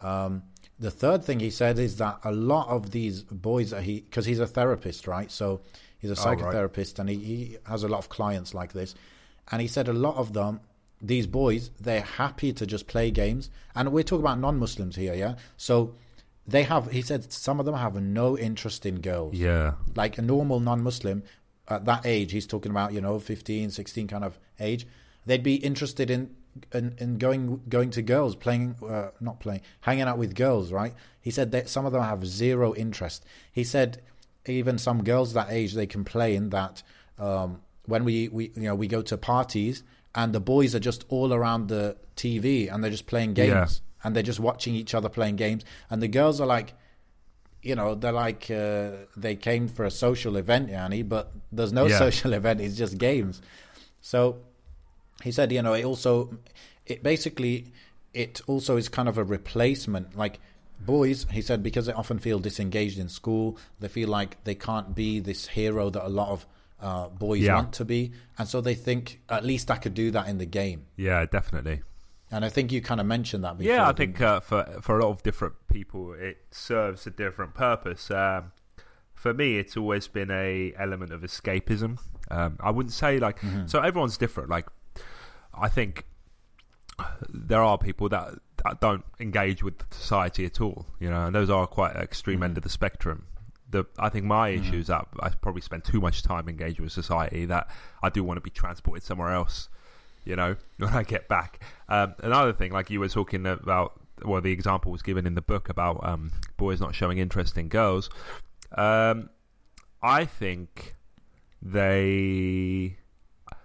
Um, the third thing he said is that a lot of these boys that he because he's a therapist, right? So he's a psychotherapist, oh, right. and he, he has a lot of clients like this. And he said a lot of them, these boys, they're happy to just play games. And we're talking about non-Muslims here, yeah. So they have. He said some of them have no interest in girls. Yeah, like a normal non-Muslim at that age. He's talking about you know 15, 16 kind of age. They'd be interested in in, and going going to girls, playing uh, not playing, hanging out with girls, right? He said that some of them have zero interest. He said even some girls that age they complain that um, when we, we you know we go to parties and the boys are just all around the TV and they're just playing games. And they're just watching each other playing games and the girls are like you know they're like uh, they came for a social event Yanni but there's no yeah. social event it's just games so he said, you know, it also, it basically, it also is kind of a replacement. Like boys, he said, because they often feel disengaged in school, they feel like they can't be this hero that a lot of uh, boys yeah. want to be, and so they think at least I could do that in the game. Yeah, definitely. And I think you kind of mentioned that. before. Yeah, I think uh, for for a lot of different people, it serves a different purpose. Um, for me, it's always been a element of escapism. Um, I wouldn't say like mm-hmm. so. Everyone's different. Like I think there are people that, that don't engage with society at all, you know, and those are quite extreme mm. end of the spectrum. The I think my mm. issue is that I probably spend too much time engaging with society that I do want to be transported somewhere else, you know, when I get back. Um, another thing, like you were talking about, well, the example was given in the book about um, boys not showing interest in girls. Um, I think they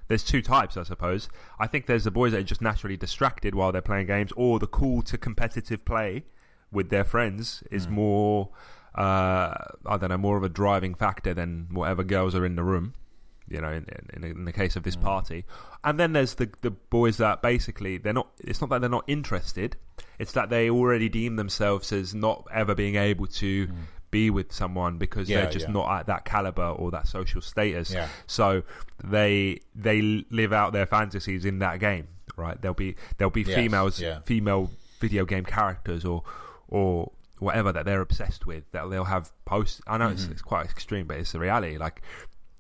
there's two types, I suppose. I think there's the boys that are just naturally distracted while they're playing games, or the call to competitive play with their friends is mm. more, uh, I don't know, more of a driving factor than whatever girls are in the room. You know, in, in, in the case of this mm. party, and then there's the the boys that basically they're not. It's not that they're not interested; it's that they already deem themselves as not ever being able to mm be with someone because yeah, they're just yeah. not at that caliber or that social status. Yeah. So they they live out their fantasies in that game, right? There'll be there'll be yes, females, female video game characters or or whatever that they're obsessed with that they'll have posts. I know mm-hmm. it's, it's, quite extreme, but it's the reality. Like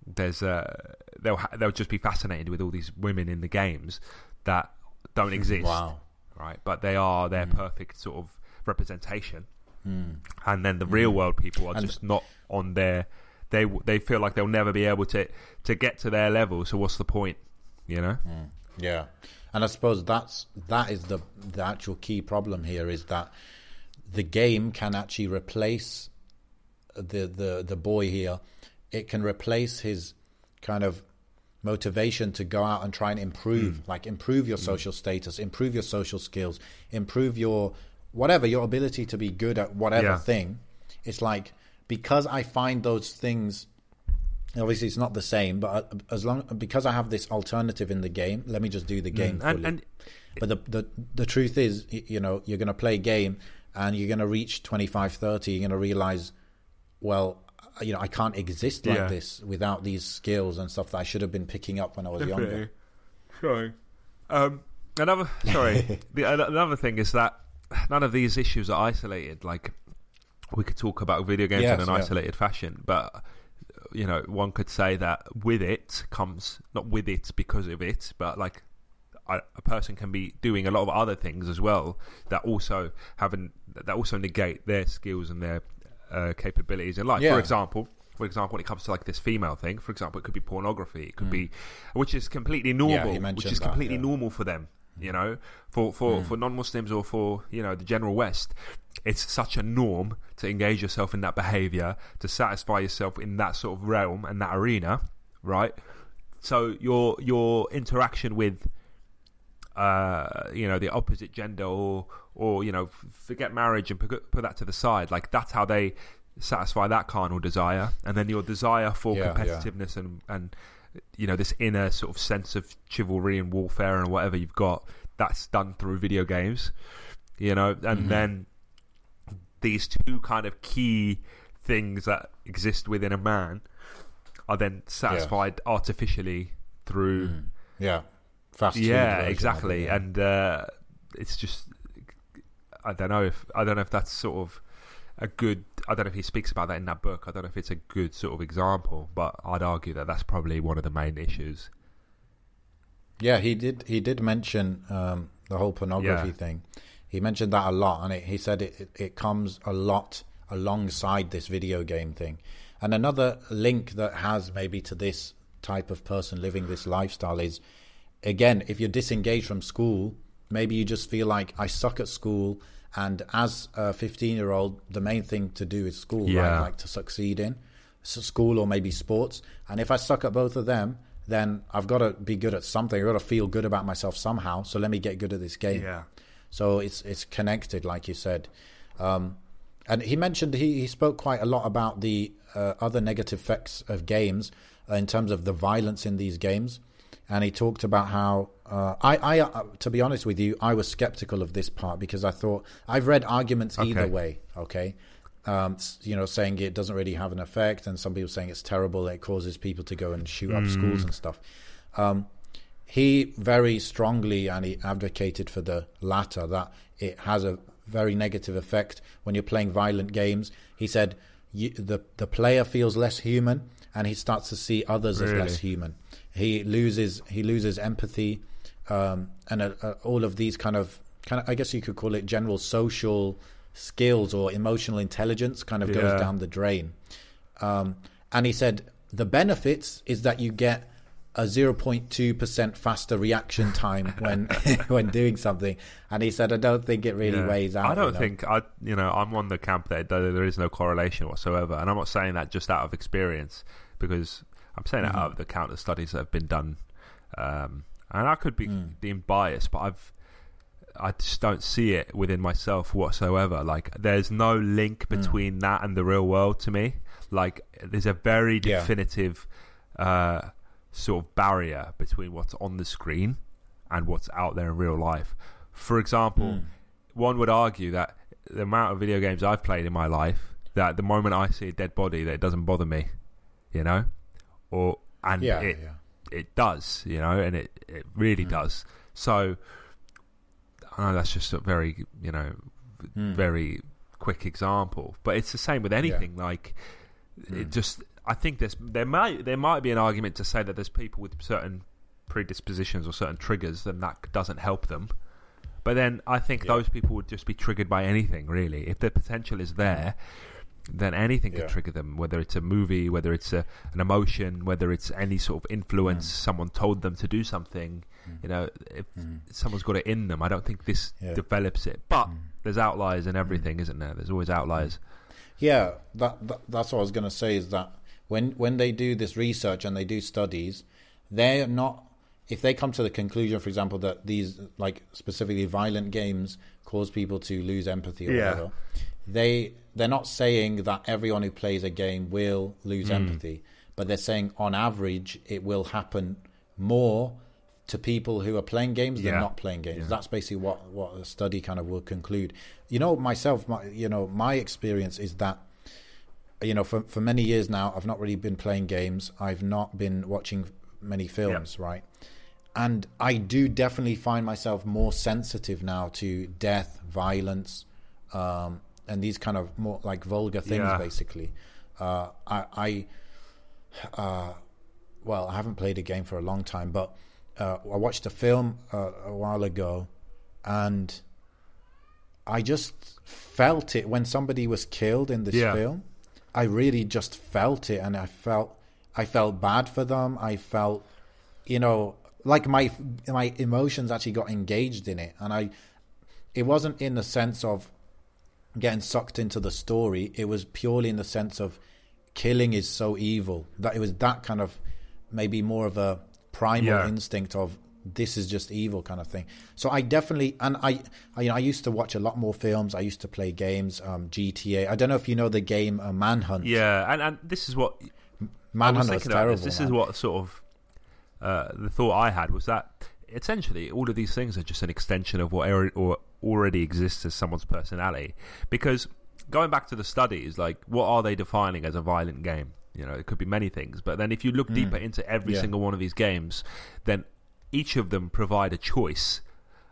there's uh they'll ha- they'll just be fascinated with all these women in the games that don't exist. wow. Right, but they are their mm. perfect sort of representation Mm. And then the real mm. world people are and just not on their. They they feel like they'll never be able to to get to their level. So what's the point? You know? Mm. Yeah, and I suppose that's that is the the actual key problem here is that the game can actually replace the the the boy here. It can replace his kind of motivation to go out and try and improve, mm. like improve your mm. social status, improve your social skills, improve your whatever your ability to be good at whatever yeah. thing it's like because i find those things obviously it's not the same but uh, as long because i have this alternative in the game let me just do the mm, game mm, and, and, but the, the the truth is you know you're going to play a game and you're going to reach 25 30 you're going to realize well you know i can't exist like yeah. this without these skills and stuff that i should have been picking up when i was Definitely. younger sorry um another sorry the, another thing is that none of these issues are isolated. Like we could talk about video games yes, in an yeah. isolated fashion, but you know, one could say that with it comes not with it because of it, but like a, a person can be doing a lot of other things as well that also haven't that also negate their skills and their uh, capabilities in life. Yeah. For example, for example, when it comes to like this female thing, for example, it could be pornography. It could mm. be, which is completely normal, yeah, which is completely yeah. normal for them You know, for for, Mm. for non-Muslims or for you know the general West, it's such a norm to engage yourself in that behavior to satisfy yourself in that sort of realm and that arena, right? So your your interaction with uh, you know the opposite gender or or you know forget marriage and put, put that to the side like that's how they satisfy that carnal desire and then your desire for Yeah, yeah. competitiveness and and you know this inner sort of sense of chivalry and warfare and whatever you've got that's done through video games you know and Mhm. then these two kind of key things that exist within a man are then satisfied artificially through Mm. Yeah. Fast yeah, version of it, exactly. And uh, it's just I don't know if I don't know if that's sort of a good. I don't know if he speaks about that in that book. I don't know if it's a good sort of example, but I'd argue that that's probably one of the main issues. Yeah, he did. He did mention um, the whole pornography Yeah. thing. He mentioned that a lot, and it, he said it, it, it comes a lot alongside this video game thing. And another link that has maybe to this type of person living this lifestyle is, again, if you're disengaged from school, maybe you just feel like I suck at school, and as a 15 year old, the main thing to do is school, right? Like to succeed in so school or maybe sports. And if I suck at both of them, then I've got to be good at something. I've got to feel good about myself somehow. So let me get good at this game. So it's it's connected, like you said. Um, and he mentioned he, he spoke quite a lot about the uh, other negative effects of games uh, in terms of the violence in these games. And he talked about how uh, I, I uh, to be honest with you, I was skeptical of this part because I thought I've read arguments either way. Okay, um, you know, saying it doesn't really have an effect, and some people saying it's terrible. It causes people to go and shoot up schools and stuff. Um, he very strongly and he advocated for the latter that it has a very negative effect when you're playing violent games. He said you, the the player feels less human and he starts to see others as less human. He loses he loses empathy um, and uh, uh, all of these kind of kind of I guess you could call it general social skills or emotional intelligence kind of Yeah. goes down the drain. Um, and he said the benefits is that you get a 0.2% faster reaction time when when doing something. And he said, I don't think it really Yeah. weighs out. I don't think I. You know, I'm on the camp that there there is no correlation whatsoever, and I'm not saying that just out of experience because I'm saying that Mhm. out of the countless studies that have been done, um, and I could be Mm. being biased, but I've. I just don't see it within myself whatsoever. Like, there's no link Mm. between that and the real world to me. Like, there's a very Yeah. definitive uh, sort of barrier between what's on the screen and what's out there in real life. For example, Mm. one would argue that the amount of video games I've played in my life, that the moment I see a dead body, that it doesn't bother me, you know, or and Yeah, it yeah. it does, you know, and it it really Mm. does. So I know that's just a very you know Mm. very quick example, but it's the same with anything. Like Mm. it just, I think there's there might there might be an argument to say that there's people with certain predispositions or certain triggers, then that doesn't help them. But then I think Yeah. those people would just be triggered by anything, really. If the potential is there, then anything Yeah. can trigger them. Whether it's a movie, whether it's a, an emotion, whether it's any sort of influence, Mm. someone told them to do something. You know, if Mm. someone's got it in them, I don't think this Yeah. develops it. But Mm. there's outliers in everything, isn't there? There's always outliers. Yeah, that, that that's what I was going to say is that when when they do this research and they do studies, they're not if they come to the conclusion, for example, that these like specifically violent games cause people to lose empathy or Yeah. whatever, they they're not saying that everyone who plays a game will lose Mm. empathy, but they're saying on average it will happen more to people who are playing games than not playing games. Yeah. That's basically what what a study kind of will conclude. You know, myself, my, you know, my experience is that you know, for for many years now, I've not really been playing games. I've not been watching many films, right? And I do definitely find myself more sensitive now to death, violence, um, and these kind of more like vulgar things. Yeah. Basically, uh, I, I uh, well, I haven't played a game for a long time, but uh, I watched a film uh, a while ago, and I just felt it when somebody was killed in this Yeah. film. I really just felt it, and I felt I felt bad for them. I felt, you know, like my my emotions actually got engaged in it, and I it wasn't in the sense of getting sucked into the story. It was purely in the sense of killing is so evil that it was that kind of maybe more of a primal Yeah. instinct of this is just evil kind of thing. So I definitely and I I, you know, I used to watch a lot more films. I used to play games, um, GTA. I don't know if you know the game uh, Manhunt. Yeah, and and this is what I was Manhunt was, terrible. this. This is what sort of uh, the thought I had was that essentially all of these things are just an extension of what or already exists as someone's personality. Because going back to the studies, like what are they defining as a violent game? You know, it could be many things, but then if you look deeper into every. Yeah. single one of these games, then each of them provide a choice.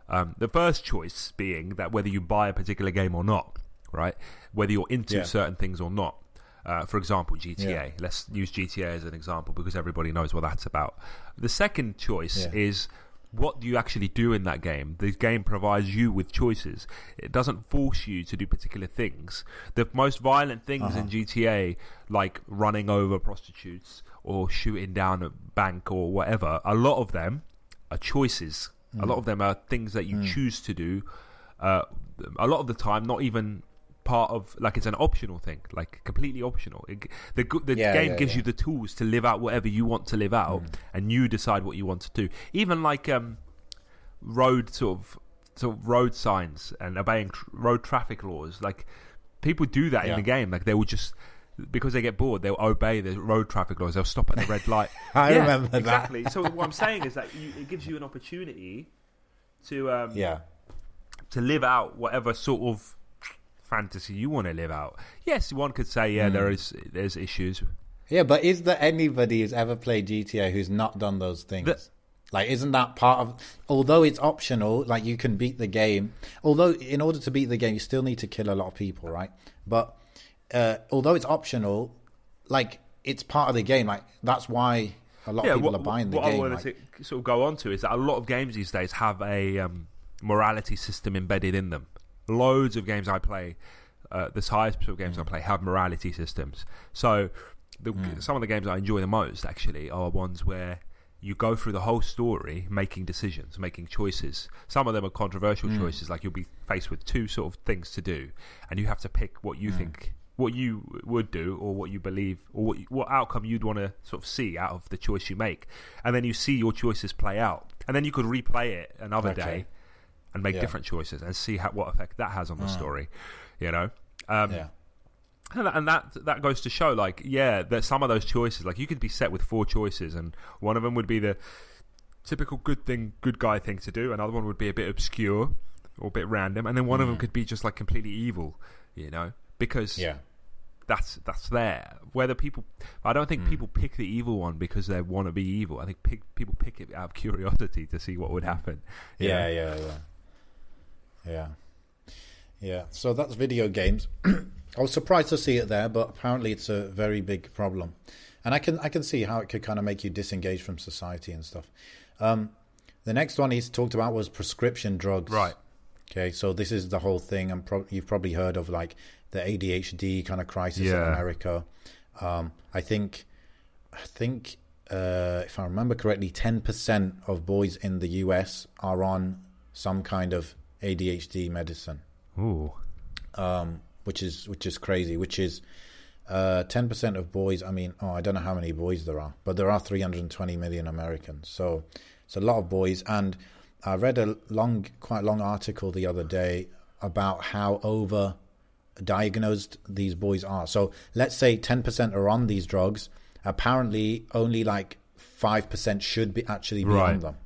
Um, the first choice being that whether you buy a particular game or not, right? Whether you're into Yeah. certain things or not. Uh, for example, GTA. Yeah. Let's use GTA as an example because everybody knows what that's about. The second choice Yeah. is what do you actually do in that game? The game provides you with choices. It doesn't force you to do particular things. The most violent things Uh-huh. in GTA, like running over prostitutes or shooting down a bank or whatever, a lot of them are choices. A Mm. lot of them are things that you choose to do. Uh, a lot of the time, not even part of like it's an optional thing, like completely optional. It, the the Yeah, game yeah, gives yeah. you the tools to live out whatever you want to live out, and you decide what you want to do. Even like um, road sort of sort of road signs and obeying tr- road traffic laws, like people do that in the game. Like they will just because they get bored, they'll obey the road traffic laws. They'll stop at the red light. I Yeah, remember that. exactly. so what I'm saying is that you, it gives you an opportunity to um, Yeah. to live out whatever sort of fantasy you want to live out. Yes, one could say, yeah, Hmm. there is there's issues. Yeah, but is there anybody who's ever played GTA who's not done those things? The- like, isn't that part of? Although it's optional, like you can beat the game. Although, in order to beat the game, you still need to kill a lot of people, right? But uh, although it's optional, like it's part of the game. Like that's why a lot of people what, are buying the what I game. wanted like- to sort of go on to is that a lot of games these days have a um, morality system embedded in them. Loads of games I play, uh, the highest sort of games Hmm. I play, have morality systems. So the, some of the games I enjoy the most actually are ones where you go through the whole story making decisions, making choices. Some of them are controversial Hmm. choices, like you'll be faced with two sort of things to do, and you have to pick what you Hmm. think, what you would do, or what you believe, or what, what outcome you'd want to sort of see out of the choice you make, and then you see your choices play out, and then you could replay it another Okay. day and make Yeah. different choices and see how, what effect that has on the mm. story. You know, um, yeah, and that, and that that goes to show, like, yeah, that some of those choices, like, you could be set with four choices, and one of them would be the typical good thing, good guy thing to do. Another one would be a bit obscure or a bit random, and then one of them mm. could be just like completely evil. You know, because yeah, that's that's there. Whether people, I don't think mm. people pick the evil one because they want to be evil. I think pick, people pick it out of curiosity to see what would happen. you yeah, know? yeah, yeah, yeah, yeah. So that's video games. I was surprised to see it there, but apparently it's a very big problem, and I can I can see how it could kind of make you disengage from society and stuff. Um, the next one he's talked about was prescription drugs. Right. Okay, so this is the whole thing, and pro- you've probably heard of like the ADHD kind of crisis in America. Um, I think, I think, uh, if I remember correctly, ten percent of boys in the US are on some kind of ADHD medicine, Ooh. um, which is which is crazy. Which is uh, ten percent of boys. I mean, oh, I don't know how many boys there are, but there are 320 million Americans, so it's a lot of boys. And I read a long, quite long article the other day about how over diagnosed these boys are. So let's say 10% are on these drugs. Apparently, only like 5% should be actually be on them.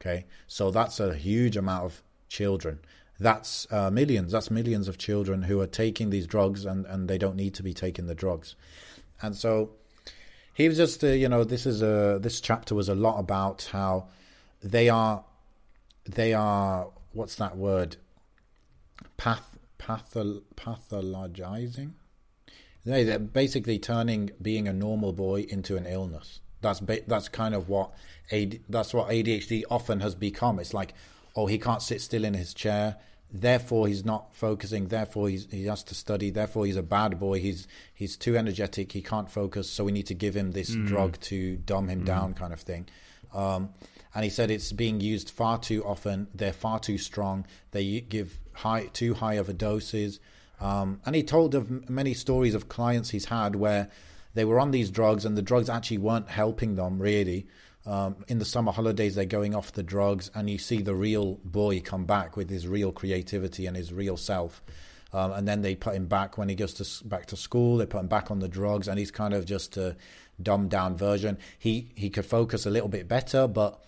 Okay. So that's a huge amount of children. That's uh, millions. That's millions of children who are taking these drugs and, and they don't need to be taking the drugs. And so he was just, uh, you know, this is a, this chapter was a lot about how they are, they are, what's that word? Path, patho, pathologizing. They- They're basically turning being a normal boy into an illness. That's that's kind of what AD, that's what ADHD often has become. It's like, oh, he can't sit still in his chair, therefore he's not focusing. Therefore he's, he has to study. Therefore he's a bad boy. He's he's too energetic. He can't focus. So we need to give him this drug to dumb him down, kind of thing. Um, and he said it's being used far too often. They're far too strong. They give high, too high of a doses. Um, and he told of many stories of clients he's had where they were on these drugs and the drugs actually weren't helping them really. Um, in the summer holidays, they're going off the drugs, and you see the real boy come back with his real creativity and his real self. Um, and then they put him back when he goes to back to school. They put him back on the drugs, and he's kind of just a dumbed down version. He he could focus a little bit better, but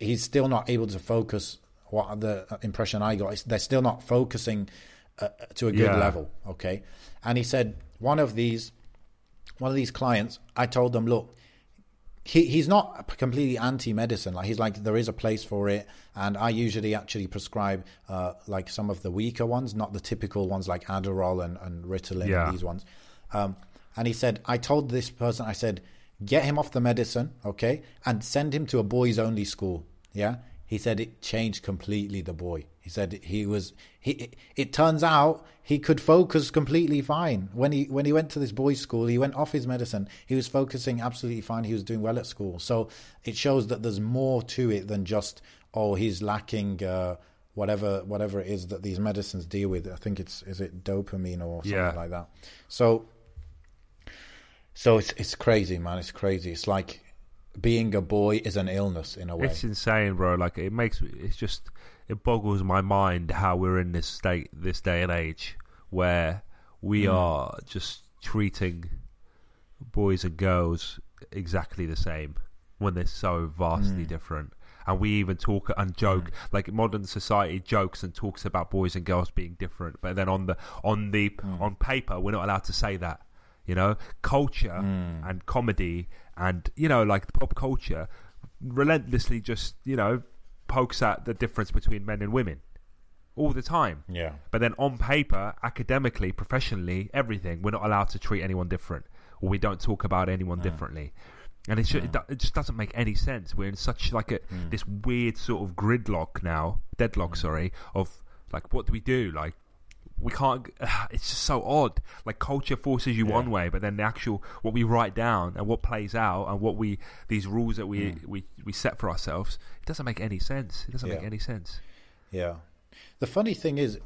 he's still not able to focus. What the impression I got is they're still not focusing uh, to a good Yeah. level. Okay, and he said one of these one of these clients, I told them, look, he he's not completely anti-medicine. Like he's like there is a place for it, and I usually actually prescribe uh, like some of the weaker ones, not the typical ones like Adderall and, and Ritalin Yeah. and these ones. Um, and he said, I told this person, I said, get him off the medicine, okay, and send him to a boys only school. Yeah. He said it changed completely the boy. He said he was he. It, turns out he could focus completely fine when he when he went to this boys' school. He went off his medicine. He was focusing absolutely fine. He was doing well at school. So it shows that there's more to it than just oh he's lacking uh, whatever whatever it is that these medicines deal with. I think it's is it dopamine or something Yeah. like that. So so it's it's crazy, man. It's crazy. It's like being a boy is an illness in a way. It's insane, bro. Like it makes it's just it boggles my mind how we're in this state, this day and age, where we Mm. are just treating boys and girls exactly the same when they're so vastly Mm. different. And we even talk and joke like modern society jokes and talks about boys and girls being different, but then on the on the Mm. on paper we're not allowed to say that. You know, culture Mm. and comedy and you know like pop culture relentlessly just you know pokes at the difference between men and women all the time. yeah. But then on paper, academically, professionally, everything, we're not allowed to treat anyone different, or we don't talk about anyone differently. And it's ju- it, do- it just doesn't make any sense. We're in such like a mm. this weird sort of gridlock now, deadlock, mm. sorry, of like what do we do? Like we can't. It's just so odd. Like culture forces you Yeah. one way, but then the actual what we write down and what plays out and what we these rules that we hmm. we we set for ourselves, it doesn't make any sense. It doesn't make any sense. Yeah. The funny thing is,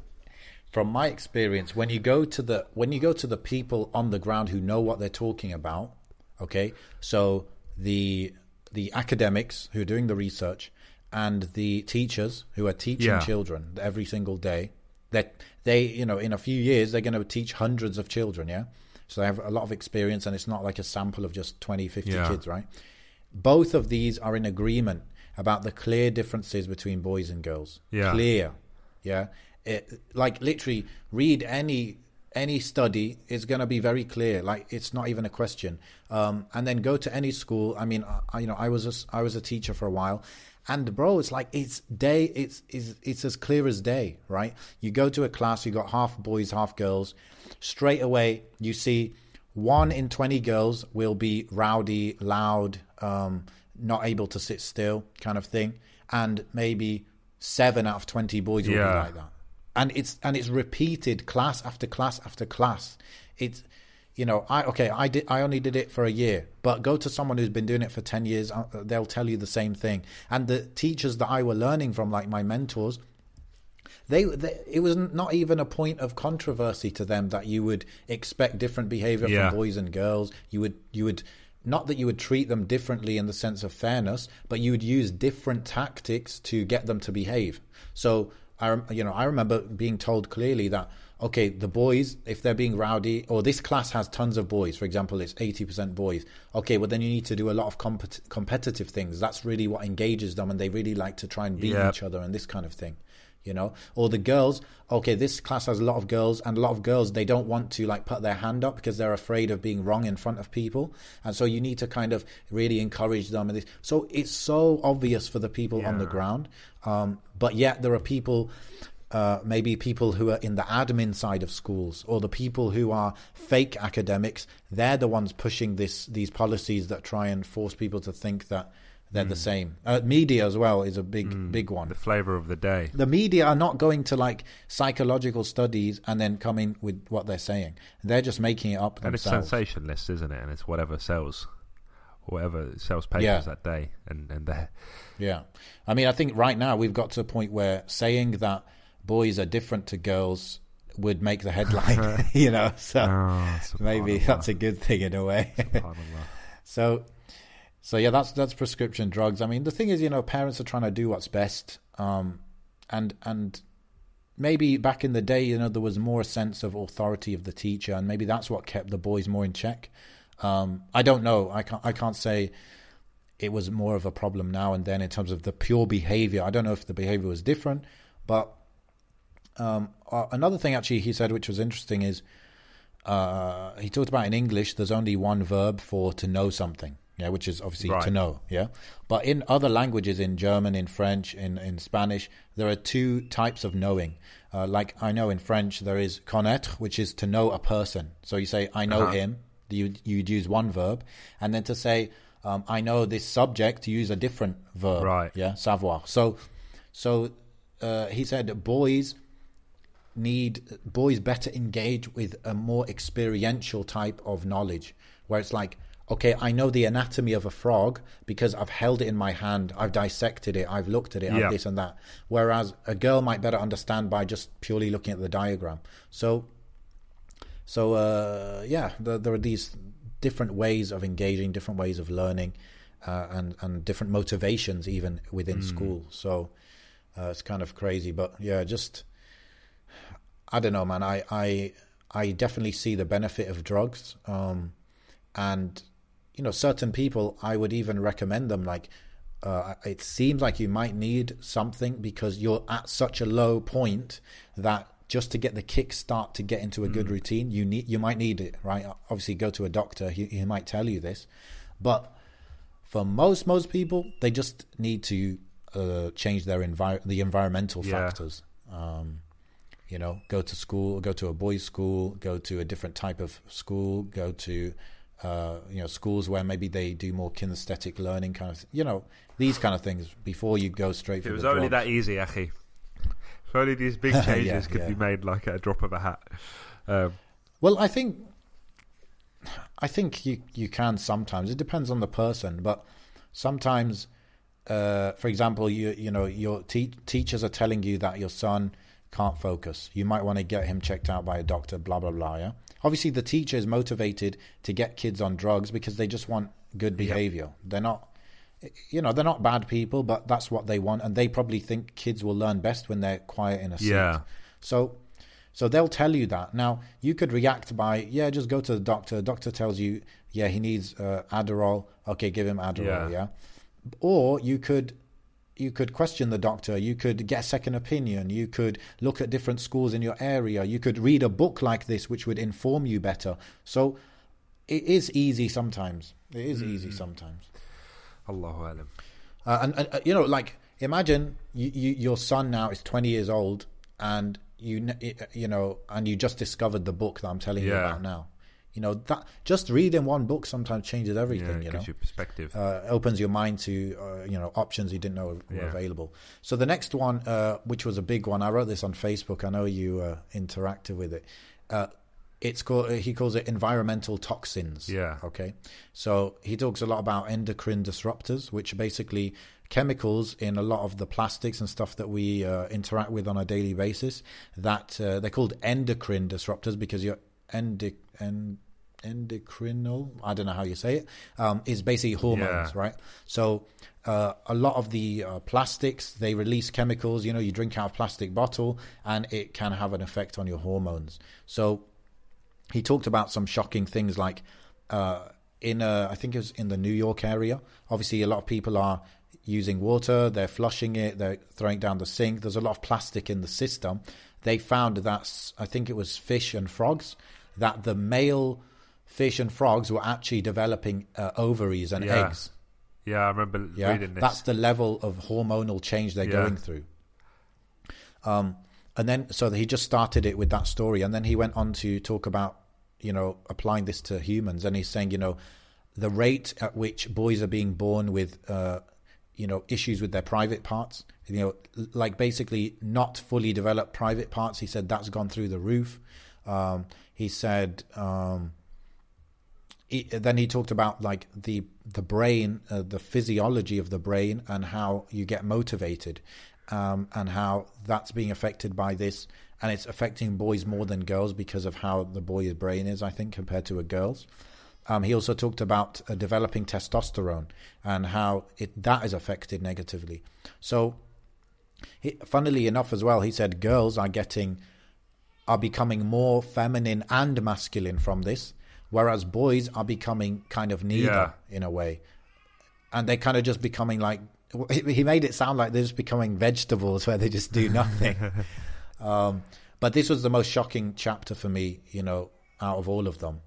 from my experience, when you go to the when you go to the people on the ground who know what they're talking about, okay, so the the academics who are doing the research and the teachers who are teaching Yeah. children every single day, that they you know in a few years they're going to teach hundreds of children, yeah. So they have a lot of experience, and it's not like a sample of just 20, 50 Yeah. kids, right? Both of these are in agreement about the clear differences between boys and girls. Yeah. Clear. Yeah. It, like literally read any any study is going to be very clear like it's not even a question um, and then go to any school i mean I, you know i was a, i was a teacher for a while and bro it's like it's day it's, it's it's as clear as day right? You go to a class you got half boys half girls. Straight away you see one in 20 girls will be rowdy loud um, not able to sit still kind of thing. And maybe seven out of 20 boys will be like that. And it's and it's repeated class after class after class. It's you know i okay i did i only did it for a year but go to someone who's been doing it for 10 years uh, they'll tell you the same thing. And the teachers that i were learning from like my mentors they, they it was not even a point of controversy to them that you would expect different behavior Yeah. from boys and girls. You would you would not that you would treat them differently in the sense of fairness but you would use different tactics to get them to behave. So i you know i remember being told clearly that okay the boys if they're being rowdy or this class has tons of boys for example it's 80% boys. Okay well then you need to do a lot of compet- competitive things. That's really what engages them and they really like to try and beat Yep. each other and this kind of thing you know? Or the girls okay this class has a lot of girls and a lot of girls they don't want to like put their hand up because they're afraid of being wrong in front of people. And so you need to kind of really encourage them and this. So it's so obvious for the people on the ground um, but yet there are people uh, maybe people who are in the admin side of schools or the people who are fake academics they're the ones pushing this these policies that try and force people to think that they're the same uh, media as well is a big big one The flavor of the day. the media are not going to like psychological studies and then come in with what they're saying. They're just making it up And it's themselves. sensationalist, isn't it? And it's whatever sells. whatever sells papers Yeah. that day, and and they Yeah. I mean, I think right now we've got to a point where saying that boys are different to girls would make the headline, you know, so oh, maybe that's a good thing in a way. so, so yeah, that's, that's prescription drugs. I mean, the thing is, you know, parents are trying to do what's best. Um, and, and maybe back in the day, you know, there was more a sense of authority of the teacher, and maybe that's what kept the boys more in check. Um, I don't know. I can't, I can't say it was more of a problem now and then in terms of the pure behavior. I don't know if the behavior was different, but um, uh, another thing actually he said, which was interesting, is uh, he talked about in English there's only one verb for to know something, yeah, which is obviously to know, yeah. But in other languages, in German, in French, in in Spanish, there are two types of knowing. Uh, like I know in French there is connaître, which is to know a person. So you say I know Uh-huh. him. You you'd use one verb, and then to say um, I know this subject, you use a different verb. Right. Yeah, savoir. So, so uh, he said boys need boys better engage with a more experiential type of knowledge, where it's like, okay, I know the anatomy of a frog because I've held it in my hand, I've dissected it, I've looked at it, Yeah. I've this and that. Whereas a girl might better understand by just purely looking at the diagram. So so uh, yeah, there, there are these different ways of engaging, different ways of learning, uh, and and different motivations even within school. So uh, it's kind of crazy, but yeah, just I don't know, man. I I I definitely see the benefit of drugs, um, and you know, certain people I would even recommend them. Like, uh, it seems like you might need something because you're at such a low point that just to get the kickstart to get into a good routine, you need you might need it, right? Obviously, go to a doctor; he, he might tell you this, but for most most people, they just need to uh, change their envir- the environmental Yeah. factors. Um, you know, go to school, go to a boys' school, go to a different type of school, go to uh, you know schools where maybe they do more kinesthetic learning, kind of you know these kind of things before you go straight for it was only drugs. that easy, Akhi. If only these big Yeah, changes could yeah. be made like at a drop of a hat. Um, Well, I think I think you you can sometimes. It depends on the person, but sometimes, uh, for example, you you know your te- teachers are telling you that your son can't focus. You might want to get him checked out by a doctor. Blah blah blah. Yeah. Obviously, the teacher is motivated to get kids on drugs because they just want good behavior. They're not. You know, they're not bad people, but that's what they want, and they probably think kids will learn best when they're quiet in a seat. Yeah. So, so they'll tell you that. Now, you could react by, yeah, just go to the doctor. Doctor tells you, yeah, he needs uh, Adderall. Okay, give him Adderall. Yeah. Yeah. Or you could, you could question the doctor. You could get a second opinion. You could look at different schools in your area. You could read a book like this, which would inform you better. So, it is easy sometimes. It is easy sometimes. Allahu alam. Uh, and, and uh, you know, like imagine you, you, your son now is 20 years old, and you you know, and you just discovered the book that I'm telling you about now. You know that just reading one book sometimes changes Yeah, everything. it you know, gives you perspective. uh, opens your mind to uh, you know options you didn't know were Yeah. available. So the next one, uh, which was a big one, I wrote this on Facebook. I know you uh, interacted with it. Uh, it's called. He calls it environmental toxins. Yeah. Okay. So he talks a lot about endocrine disruptors, which are basically chemicals in a lot of the plastics and stuff that we uh, interact with on a daily basis. That uh, they're called endocrine disruptors because you're endoc en- endocrinal. I don't know how you say it. Um, is basically hormones, Yeah. right? So uh, a lot of the uh, plastics they release chemicals. You know, you drink out of plastic bottle, and it can have an effect on your hormones. So he talked about some shocking things like uh, in uh, I think it was in the New York area. Obviously, a lot of people are using water, they're flushing it, they're throwing it down the sink. There's a lot of plastic in the system. They found that I think it was fish and frogs that the male fish and frogs were actually developing uh, ovaries and Yeah. eggs. yeah, I remember Yeah, reading this. that's the level of hormonal change they're Yeah. going through. Um, and then so he just started it with that story, and then he went on to talk about you know applying this to humans, and he's saying you know the rate at which boys are being born with uh, you know issues with their private parts, you know, like basically not fully developed private parts. He said that's gone through the roof. Um, he said. Um, he, then he talked about like the the brain, uh, the physiology of the brain, and how you get motivated, um, and how that's being affected by this, and it's affecting boys more than girls because of how the boy's brain is, I think, compared to a girl's. Um, he also talked about uh, developing testosterone and how it that is affected negatively. So, he, funnily enough, as well, he said girls are getting are becoming more feminine and masculine from this, whereas boys are becoming kind of neither Yeah. in a way, and they're kind of just becoming like he made it sound like they're just becoming vegetables where they just do nothing. um, but this was the most shocking chapter for me, you know, out of all of them.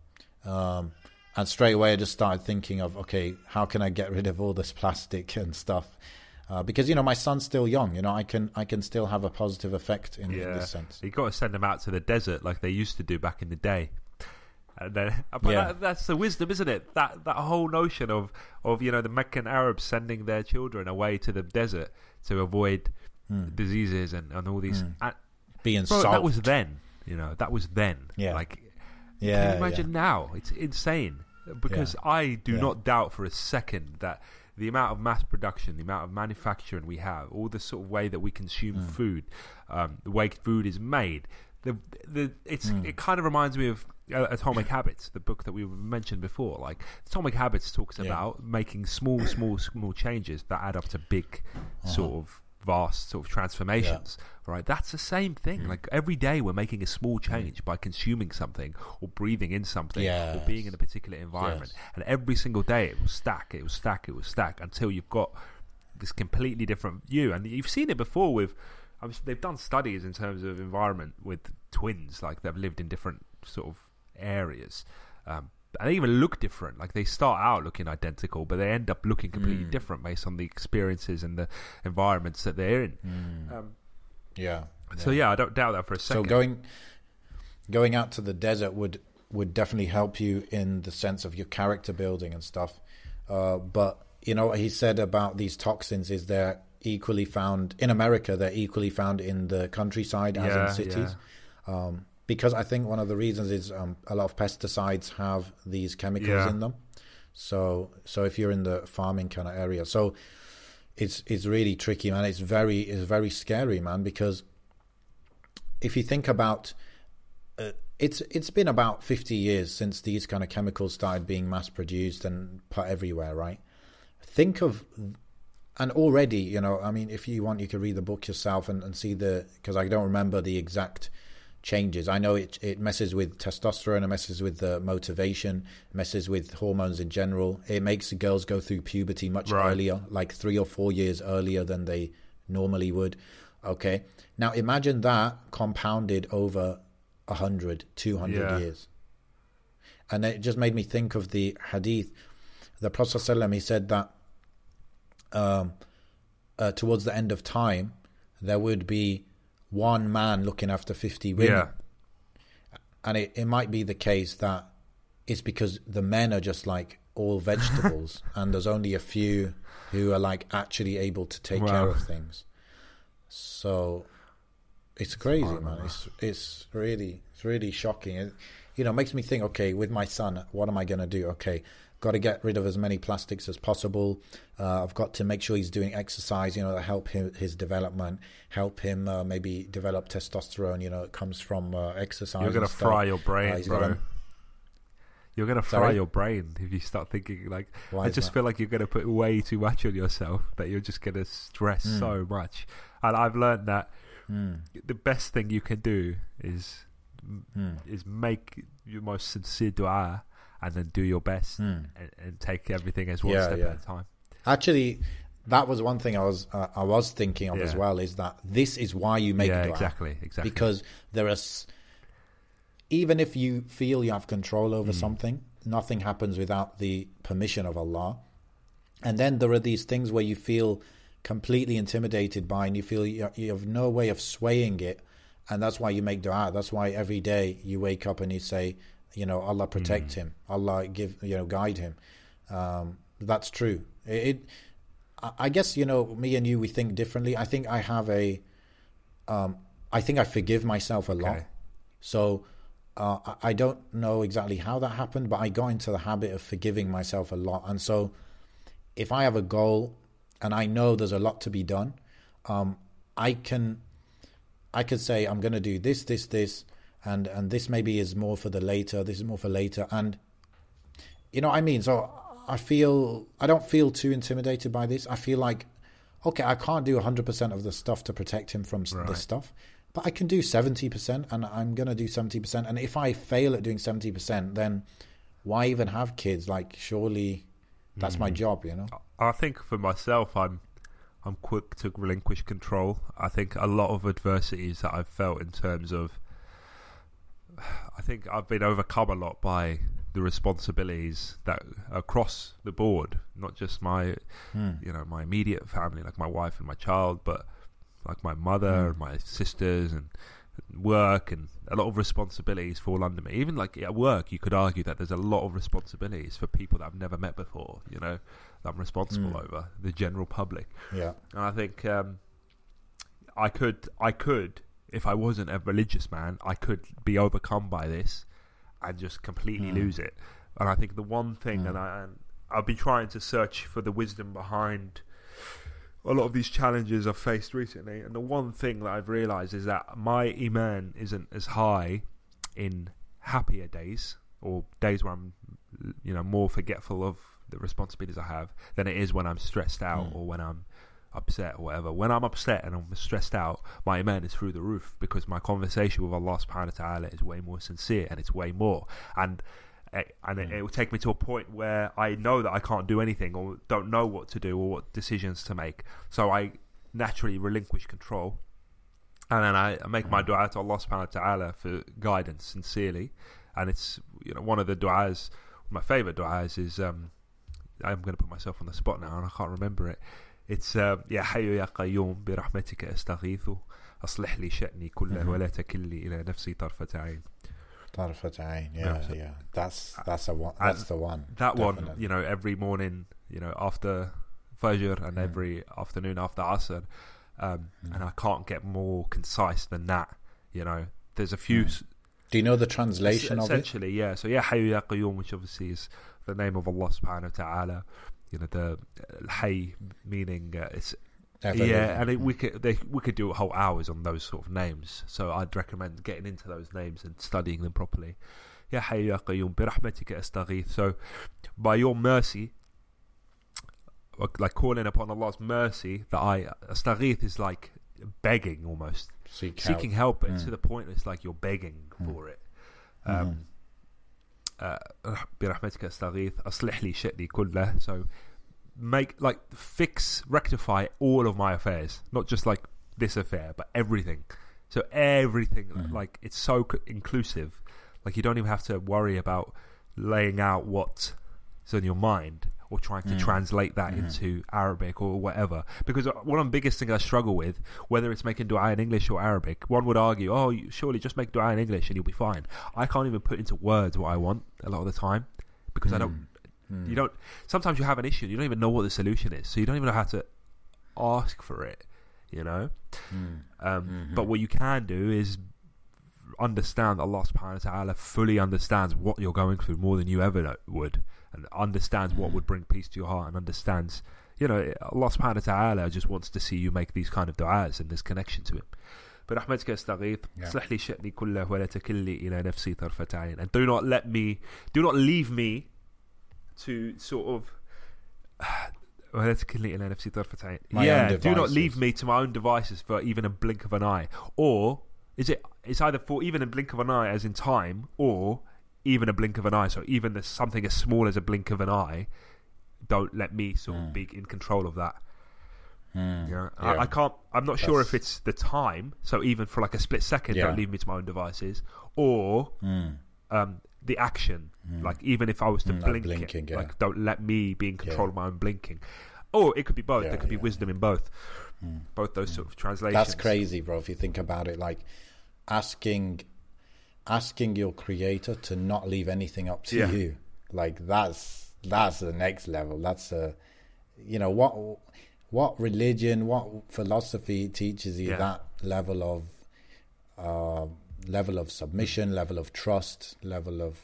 Um, and straight away, I just started thinking of, okay, how can I get rid of all this plastic and stuff? Uh, because you know, my son's still young. You know, I can I can still have a positive effect in, Yeah, this sense. you got to send them out to the desert like they used to do back in the day. And then, but Yeah. that, that's the wisdom, isn't it? That that whole notion of of you know the Meccan Arabs sending their children away to the desert to avoid Hmm. diseases and, and all these. And, Being bro, that was then. You know, that was then. Yeah. Like, yeah, can you imagine now? It's insane. Because I do Yeah. not doubt for a second that the amount of mass production, the amount of manufacturing we have, all the sort of way that we consume Mm. food, um, the way food is made, the the it's Mm. it kind of reminds me of uh, Atomic Habits, the book that we mentioned before. Like Atomic Habits talks Yeah. about making small, small, small changes that add up to big, Uh-huh. sort of vast sort of transformations right that's the same Mm. thing like every day we're making a small change by consuming something or breathing in something or being in a particular environment Yes. and every single day it will stack it will stack it will stack until you've got this completely different view and you've seen it before with I they've done studies in terms of environment with twins like they've lived in different sort of areas um, and they even look different. Like they start out looking identical, but they end up looking completely Mm. different based on the experiences and the environments that they're in. Mm. Um, yeah. so yeah, I don't doubt that for a second. So going going out to the desert would would definitely help you in the sense of your character building and stuff. Uh, but you know what he said about these toxins is they're equally found in America. They're equally found in the countryside as Yeah, in cities. Um, because I think one of the reasons is um, a lot of pesticides have these chemicals Yeah. in them. So so if you're in the farming kind of area, so it's it's really tricky, man. It's very it's very scary, man. Because if you think about uh, it's it's been about 50 years since these kind of chemicals started being mass produced and put everywhere right think of and already you know i mean if you want you can read the book yourself and, and see the because i don't remember the exact changes. I know it it messes with testosterone it messes with the motivation messes with hormones in general. It makes the girls go through puberty much Right. earlier like three or four years earlier than they normally would. Okay. Now imagine that compounded over 100 200 Yeah. years. And it just made me think of the hadith. The prophet ﷺ, he said that um, uh, towards the end of time there would be one man looking after 50 women. Yeah, and it, it might be the case that it's because the men are just like all vegetables and there's only a few who are like actually able to take care of things. So it's crazy man. it's it's really it's really shocking. It you know makes me think okay with my son what am i going to do? Okay got to get rid of as many plastics as possible uh, i've got to make sure he's doing exercise you know to help him his development help him uh, maybe develop testosterone you know it comes from uh, exercise you're gonna fry your Uh, brain, he's bro. gotta- You're gonna fry Sorry? your brain if you start thinking like. Why I just that? feel like you're gonna put way too much on yourself. That you're just gonna stress Hmm. so much. And I've learned that Mm, the best thing you can do is mm, is make your most sincere dua and then do your best mm. and, and take everything as one Yeah, step yeah. at a time. Actually, that was one thing I was uh, I was thinking of as well. Is that this is why you make yeah, dua. exactly, exactly. because there are even if you feel you have control over something nothing happens without the permission of allah and then there are these things where you feel completely intimidated by and you feel you you have no way of swaying it and that's why you make dua that's why every day you wake up and you say you know allah protect him allah give you know guide him. Um, that's true. It, it I- guess you know me and you we think differently. I think i have a um, i think i forgive myself a lot. Okay. so uh, I- I don't know exactly how that happened, but I got into the habit of forgiving myself a lot. And so, if I have a goal and I know there's a lot to be done, um, I can, I could say I'm going to do this, this, this, and and this maybe is more for the later. This is more for later, and you know what I mean. So I feel I don't feel too intimidated by this. I feel like okay, I can't do 100% of the stuff to protect him from Right. this stuff, but I can do 70%, and I'm going to do 70%. And if I fail at doing 70%, then why even have kids? Like, surely that's my hmm. job, you know? I think for myself, I'm I'm quick to relinquish control. I think a lot of adversities that I've felt in terms of, I think I've been overcome a lot by the responsibilities that across the board, not just my, Hmm. you know, my immediate family, like my wife and my child, but like my mother, and my sisters, and work, and a lot of responsibilities fall under me. Even like at work, you could argue that there's a lot of responsibilities for people that I've never met before. You know, that I'm responsible Mm. over the general public. Yeah. And I think um, I could, I could, if I wasn't a religious man, I could be overcome by this and just completely Mm. lose it. And I think the one thing, Mm. and I, and I've been trying to search for the wisdom behind a lot of these challenges I've faced recently, and the one thing that I've realised is that my iman isn't as high in happier days or days where I'm, you know, more forgetful of the responsibilities I have than it is when I'm stressed out Mm. or when I'm upset or whatever. When I'm upset and I'm stressed out, my iman is through the roof because my conversation with Allah subhanahu wa ta'ala is way more sincere and it's way more. And eh, and it, Mm. it will take me to a point where I know that I can't do anything or don't know what to do or what decisions to make. So I naturally relinquish control. And then I I make my dua to Allah subhanahu wa ta'ala for guidance sincerely. And it's you know one of the du'as my favourite du'as is um I'm going to put myself on the spot now and I can't remember it. It's um, يا حي يا قيوم برحمتك استغيث أصلح لي شأني كله Mhm. ولا تكلني إلى نفسي طرفة عين. Tarfat Ain, Yeah, Yeah, so- yeah. That's that's a one. And That's the one. That one, definitely. you know, every morning, you know, after Fajr and Mm. every afternoon after Asr, um, Mm. and I can't get more concise than that. You know, there's a few Mm. s- Do you know the translation of it? essentially, yeah. So yeah, Hayy Ya Qayyum, which obviously is the name of Allah Subhanahu wa Taala. you know the uh, hay meaning uh, it's yeah, and it, we could they, we could do whole hours on those sort of names. So I'd recommend getting into those names and studying them properly. So by your mercy, uh, like calling upon Allah's mercy, that I astaghith is like begging almost, Seek seeking help, help mm. to the point it's like you're begging mm. for it. Mm. Um, mm uh, برحمتك استغيث اصلح لي شأني كله so make like fix rectify all of my affairs not just like this affair but everything so everything Mhm. like it's so c- inclusive like you don't even have to worry about laying out what's on your mind or trying to Mm. translate that Mhm. into Arabic or whatever because uh, one of the biggest things I struggle with whether it's making dua in English or Arabic one would argue oh surely just make dua in English and you'll be fine I can't even put into words what I want a lot of the time because I don't. Mm. You don't. Sometimes you have an issue. You don't even know what the solution is, so you don't even know how to ask for it. You know. Mm. Um, Mhm. But what you can do is understand that Allah Subhanahu wa Taala fully understands what you're going through more than you ever would, and understands what Mhm. would bring peace to your heart, and understands. You know, Allah Subhanahu wa Taala just wants to see you make these kind of du'as and this connection to Him. برحمتك استغيث Yeah. اصلح لي شأني كله ولا تكلني إلى نفسي طرفة عين and do not let me do not leave me to sort of ولا تكلني إلى نفسي طرفة عين My yeah own do not devices. leave me to my own devices for even a blink of an eye or is it it's either for even a blink of an eye as in time or even a blink of an eye so even the, something as small as a blink of an eye don't let me sort of Mm. be in control of that Mm. you know? Yeah. I, I can't. I'm not sure if it's the time. So even for like a split second, Yeah. don't leave me to my own devices, or Mm. um, the action. Mm. Like even if I was to Mm, like blink, blinking, it, yeah. like don't let me be in control of my own blinking. Or it could be both. There could be wisdom in both. Both those sort of translations. That's crazy, bro. If you think about it, like asking, asking your creator to not leave anything up to Yeah. you, like that's that's the next level. That's a, you know what, what religion, what philosophy teaches you Yeah. that level of, uh, level of submission, level of trust, level of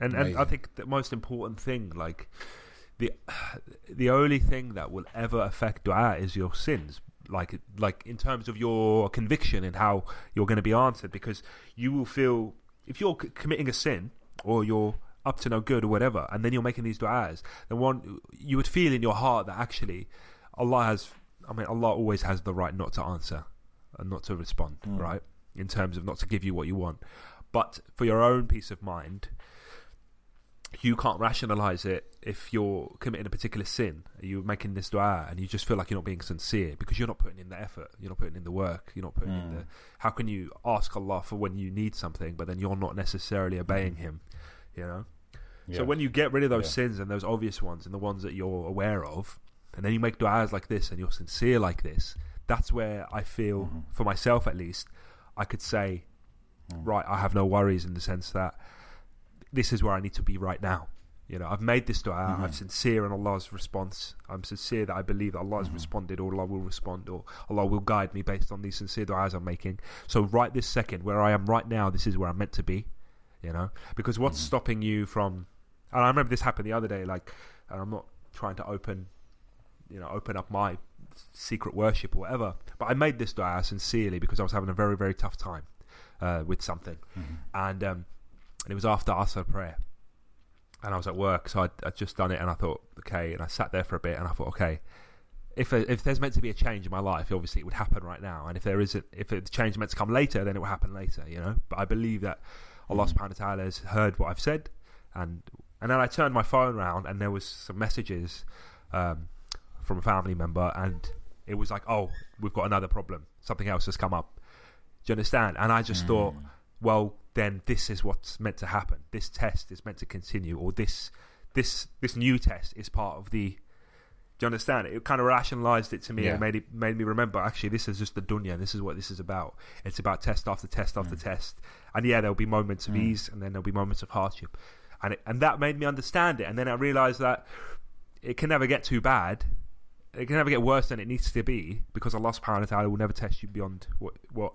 And and I think the most important thing, like the the only thing that will ever affect du'a is your sins. Like like in terms of your conviction and how you're going to be answered, because you will feel if you're c- committing a sin or you're up to no good or whatever, and then you're making these du'as, then one you would feel in your heart that actually Allah has. I mean, Allah always has the right not to answer and not to respond, Mm. right? In terms of not to give you what you want, but for your own peace of mind, you can't rationalize it if you're committing a particular sin. You're making this dua and you just feel like you're not being sincere because you're not putting in the effort. You're not putting in the work. You're not putting in Mm. the. How can you ask Allah for when you need something, but then you're not necessarily obeying Him? You know. So when you get rid of those Yeah. sins and those obvious ones and the ones that you're aware of, and then you make du'as like this and you're sincere like this, that's where I feel, Mhm. for myself at least, I could say, Mm. right, I have no worries in the sense that this is where I need to be right now. You know, I've made this dua. Mhm. I'm sincere in Allah's response. I'm sincere that I believe that Allah has Mhm. responded, or Allah will respond, or Allah will guide me based on these sincere du'as I'm making. So, right this second, where I am right now, this is where I'm meant to be. You know, because what's Mhm. stopping you from? And I remember this happened the other day. Like, and I'm not trying to open, you know, open up my secret worship or whatever. But I made this dua sincerely because I was having a very, very tough time uh, with something Mhm. and um, and it was after Asr prayer, and I was at work, so I'd, I'd just done it, and I thought, okay, and I sat there for a bit, and I thought, okay, if there- if there's meant to be a change in my life, obviously it would happen right now, and if there isn't, if the change is meant to come later, then it will happen later, you know. But I believe that Allah. Subhanahu wa Taala has heard what I've said, and and then I turned my phone around, and there was some messages um, from a family member, and it was like, oh, we've got another problem, something else has come up. Do you understand? And I just thought, Mm. Well, then this is what's meant to happen. This test is meant to continue, or this this this new test is part of the. Do you understand? It kind of rationalized it to me Yeah. and made it made me remember. Actually, this is just the dunya. This is what this is about. It's about test after test after Mm. test. And yeah, there'll be moments of Mm. ease, and then there'll be moments of hardship, and it, and that made me understand it. And then I realized that it can never get too bad. It can never get worse than it needs to be because Allah Subhanahu wa Taala will never test you beyond what what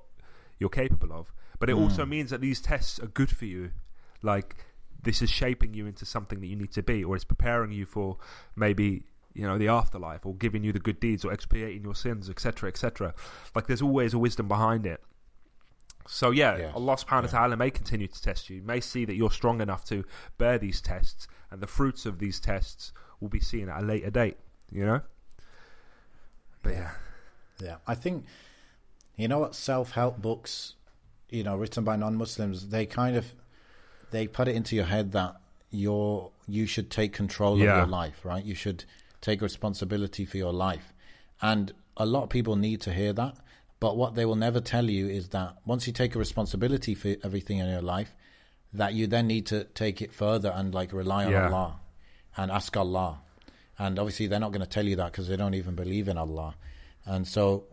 you're capable of. But it also Mm. means that these tests are good for you. Like this is shaping you into something that you need to be, or it's preparing you for maybe you know the afterlife, or giving you the good deeds, or expiating your sins, etc., etc. Like there's always a wisdom behind it. So yeah, Yes. Allah Subhanahu wa Taala may continue to test you, may see that you're strong enough to bear these tests, and the fruits of these tests will be seen at a later date. You know. But yeah, Yeah, I think you know what self-help books, you know, written by non-Muslims, they kind of they put it into your head that you're you should take control Yeah. of your life, right? You should take responsibility for your life. And a lot of people need to hear that, but what they will never tell you is that once you take a responsibility for everything in your life, that you then need to take it further and like rely on Yeah. Allah and ask Allah. And obviously, they're not going to tell you that because they don't even believe in Allah. And so,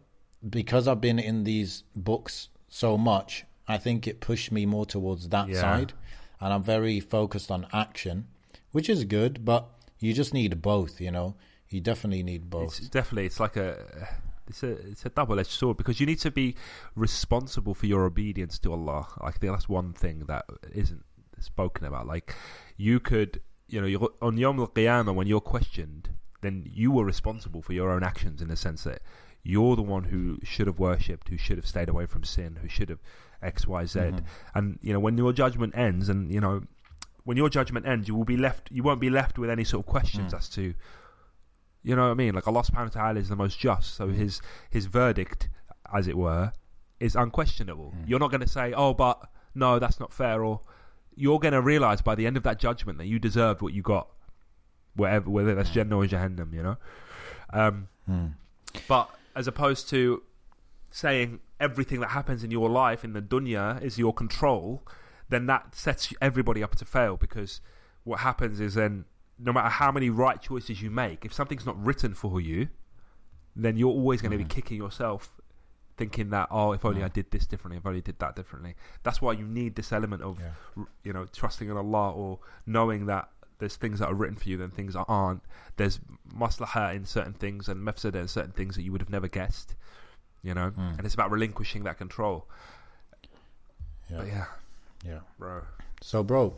because I've been in these books so much, I think it pushed me more towards that Yeah. side. And I'm very focused on action, which is good, but you just need both, you know? You definitely need both. It's definitely it's like a it's a it's a double edged sword because you need to be responsible for your obedience to Allah. I think that's one thing that isn't spoken about. Like you could you know on Yom Al Qiyamah when you're questioned, then you were responsible for your own actions in the sense that you're the one who should have worshipped, who should have stayed away from sin, who should have X Y Z. Mhm. And you know when your judgment ends, and you know when your judgment ends, you will be left. You won't be left with any sort of questions Mm. as to you know what I mean? Like Allah subhanahu wa ta'ala is the most just, so Mm. his his verdict, as it were, is unquestionable. Mm. You're not going to say, "Oh, but no, that's not fair," or you're going to realize by the end of that judgment that you deserved what you got, whatever, whether that's Mm. Jannah or Jahannam, you know. Um, Mm. but as opposed to saying everything that happens in your life in the dunya is your control, then that sets everybody up to fail because what happens is then no matter how many right choices you make, if something's not written for you, then you're always going to be Mhm. kicking yourself thinking that oh if only Mm. I did this differently if only I did that differently that's why you need this element of Yeah. you know trusting in Allah or knowing that there's things that are written for you and things that aren't there's maslahah in certain things and mafsada in certain things that you would have never guessed you know Mm. and it's about relinquishing that control Yeah. But yeah, Yeah. bro. So, bro.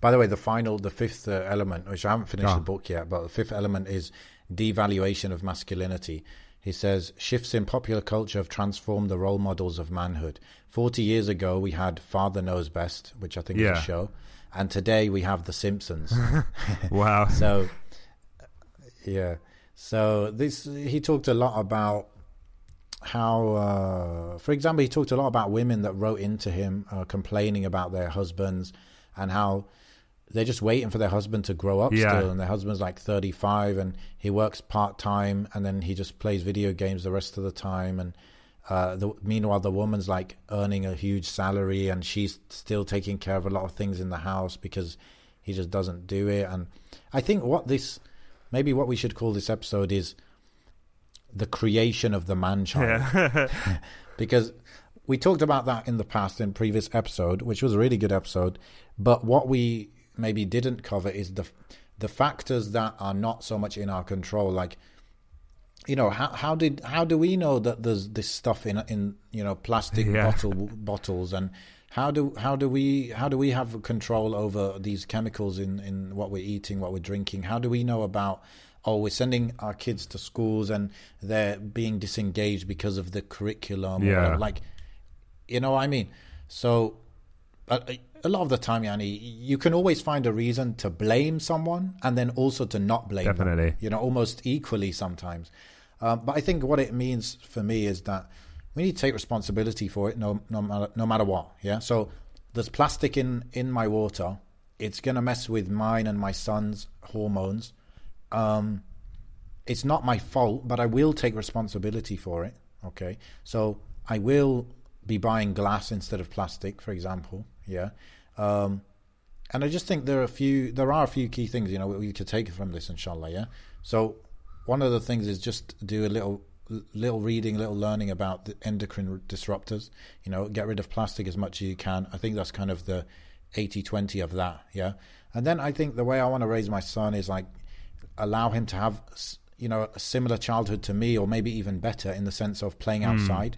By the way, the final, the fifth uh, element, which I haven't finished the book yet, but the fifth element is devaluation of masculinity. He says shifts in popular culture have transformed the role models of manhood. Forty years ago, we had Father Knows Best, which I think is a show, and today we have The Simpsons. Wow. so, yeah. So this he talked a lot about how, uh, for example, he talked a lot about women that wrote into him uh, complaining about their husbands and how they're just waiting for their husband to grow up Yeah. still, and their husband's like thirty five, and he works part time, and then he just plays video games the rest of the time, and. Uh, the, meanwhile, the woman's like earning a huge salary, and she's still taking care of a lot of things in the house because he just doesn't do it. And I think what this, maybe what we should call this episode is the creation of the man child Yeah. because we talked about that in the past in previous episode, which was a really good episode. But what we maybe didn't cover is the the factors that are not so much in our control, like you know how how did how do we know that there's this stuff in in you know plastic Yeah. bottle bottles and how do how do we how do we have control over these chemicals in in what we're eating what we're drinking how do we know about oh we're sending our kids to schools and they're being disengaged because of the curriculum Yeah. whatever. like you know what I mean so a, a lot of the time Yanni you can always find a reason to blame someone and then also to not blame them Definitely. you know almost equally sometimes um, but I think what it means for me is that we need to take responsibility for it no no matter no matter what yeah? So there's plastic in in my water. It's going to mess with mine and my son's hormones. Um it's not my fault but I will take responsibility for it okay? So I will be buying glass instead of plastic for example yeah? Um and I just think there are a few there are a few key things you know we could take from this inshallah yeah? So one of the things is just do a little little reading little learning about the endocrine disruptors you know get rid of plastic as much as you can i think that's kind of the 80-20 of that yeah and then i think the way i want to raise my son is like allow him to have you know a similar childhood to me or maybe even better in the sense of playing hmm. outside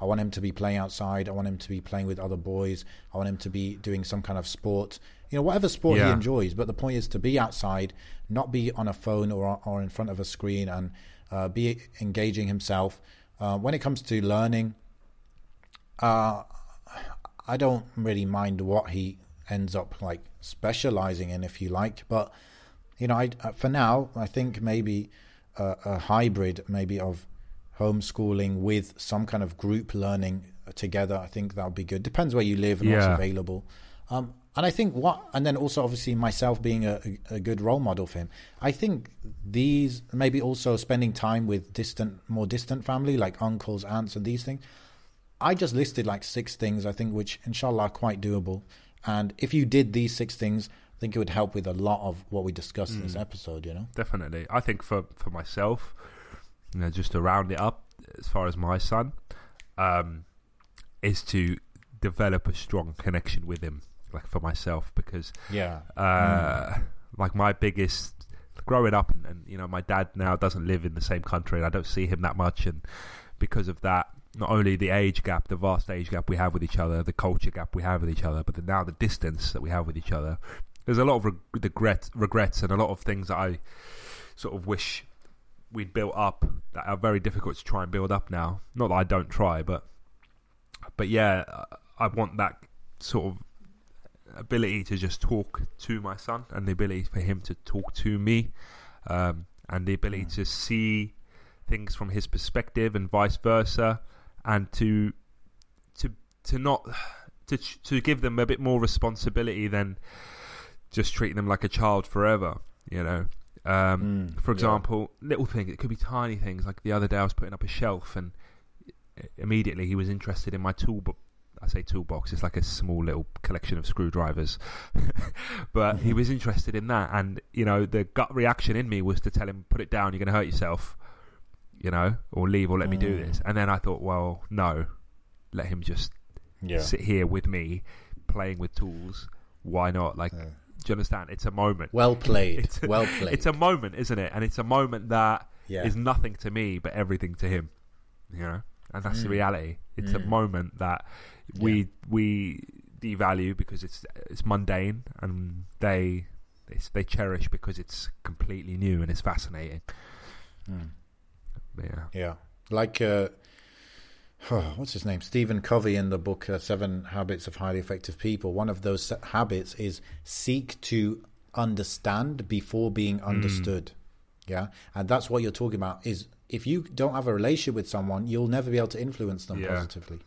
I want him to be playing outside. I want him to be playing with other boys. I want him to be doing some kind of sport. You know, whatever sport he enjoys. But the point is to be outside, not be on a phone or or in front of a screen, and uh, be engaging himself. Uh, when it comes to learning, uh, I don't really mind what he ends up like specializing in, if you like. But you know, I uh, for now, I think maybe a, a hybrid, maybe of homeschooling with some kind of group learning together. I think that would be good. Depends where you live and what's available. Um, and I think what, and then also obviously myself being a, a good role model for him. I think these maybe also spending time with distant, more distant family like uncles, aunts, and these things. I just listed like six things I think which inshallah are quite doable. And if you did these six things, I think it would help with a lot of what we discussed in this episode. You know. Definitely. I think for, for myself, you know, just to round it up, as far as my son, um, is to develop a strong connection with him, like for myself, because Yeah. uh, like my biggest growing up, and, and you know, my dad now doesn't live in the same country, and I don't see him that much, and because of that, not only the age gap, the vast age gap we have with each other, the culture gap we have with each other, but the, now the distance that we have with each other. There's a lot of reg- regret, regrets, and a lot of things that I sort of wish we'd built up that are very difficult to try and build up now. Not that I don't try, but but yeah, I want that sort of ability to just talk to my son and the ability for him to talk to me um, and the ability to see things from his perspective and vice versa and to to to not to to give them a bit more responsibility than just treating them like a child forever you know um, Mm, for yeah. example little things it could be tiny things like the other day I was putting up a shelf and immediately he was interested in my toolbox I say toolbox, it's like a small little collection of screwdrivers. but he was interested in that, and you know, the gut reaction in me was to tell him, "Put it down, you're going to hurt yourself," you know, or leave, or let me do Mm. this. And then I thought, well, no, let him just Yeah. sit here with me, playing with tools. Why not? Like, Yeah. do you understand? It's a moment. Well played. It's- well played. It's a moment, isn't it? And it's a moment that is yeah. nothing to me, but everything to him. You know. and that's the Mm. reality. It's a Mm. moment that we we devalue because it's it's mundane, and they they, they cherish because it's completely new and it's fascinating. Mm. Yeah, Yeah, like uh, what's his name? Stephen Covey in the book uh, Seven Habits of Highly Effective People. One of those habits is seek to understand before being understood. Yeah, and that's what you're talking about. Is if you don't have a relationship with someone, you'll never be able to influence them Yeah. positively.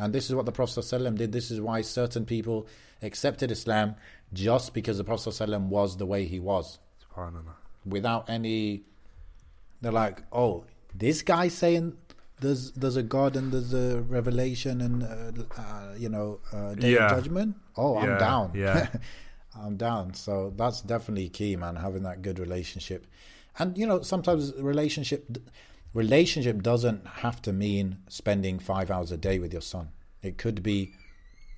And this is what the Prophet ﷺ did. This is why certain people accepted Islam just because the Prophet ﷺ was the way he was without any they're like oh this guy saying there's there's a god and there's a revelation and uh, uh, you know uh, day Yeah. of judgment oh i'm Yeah, down yeah. i'm down so that's definitely key man having that good relationship and you know sometimes relationship relationship doesn't have to mean spending five hours a day with your son it could be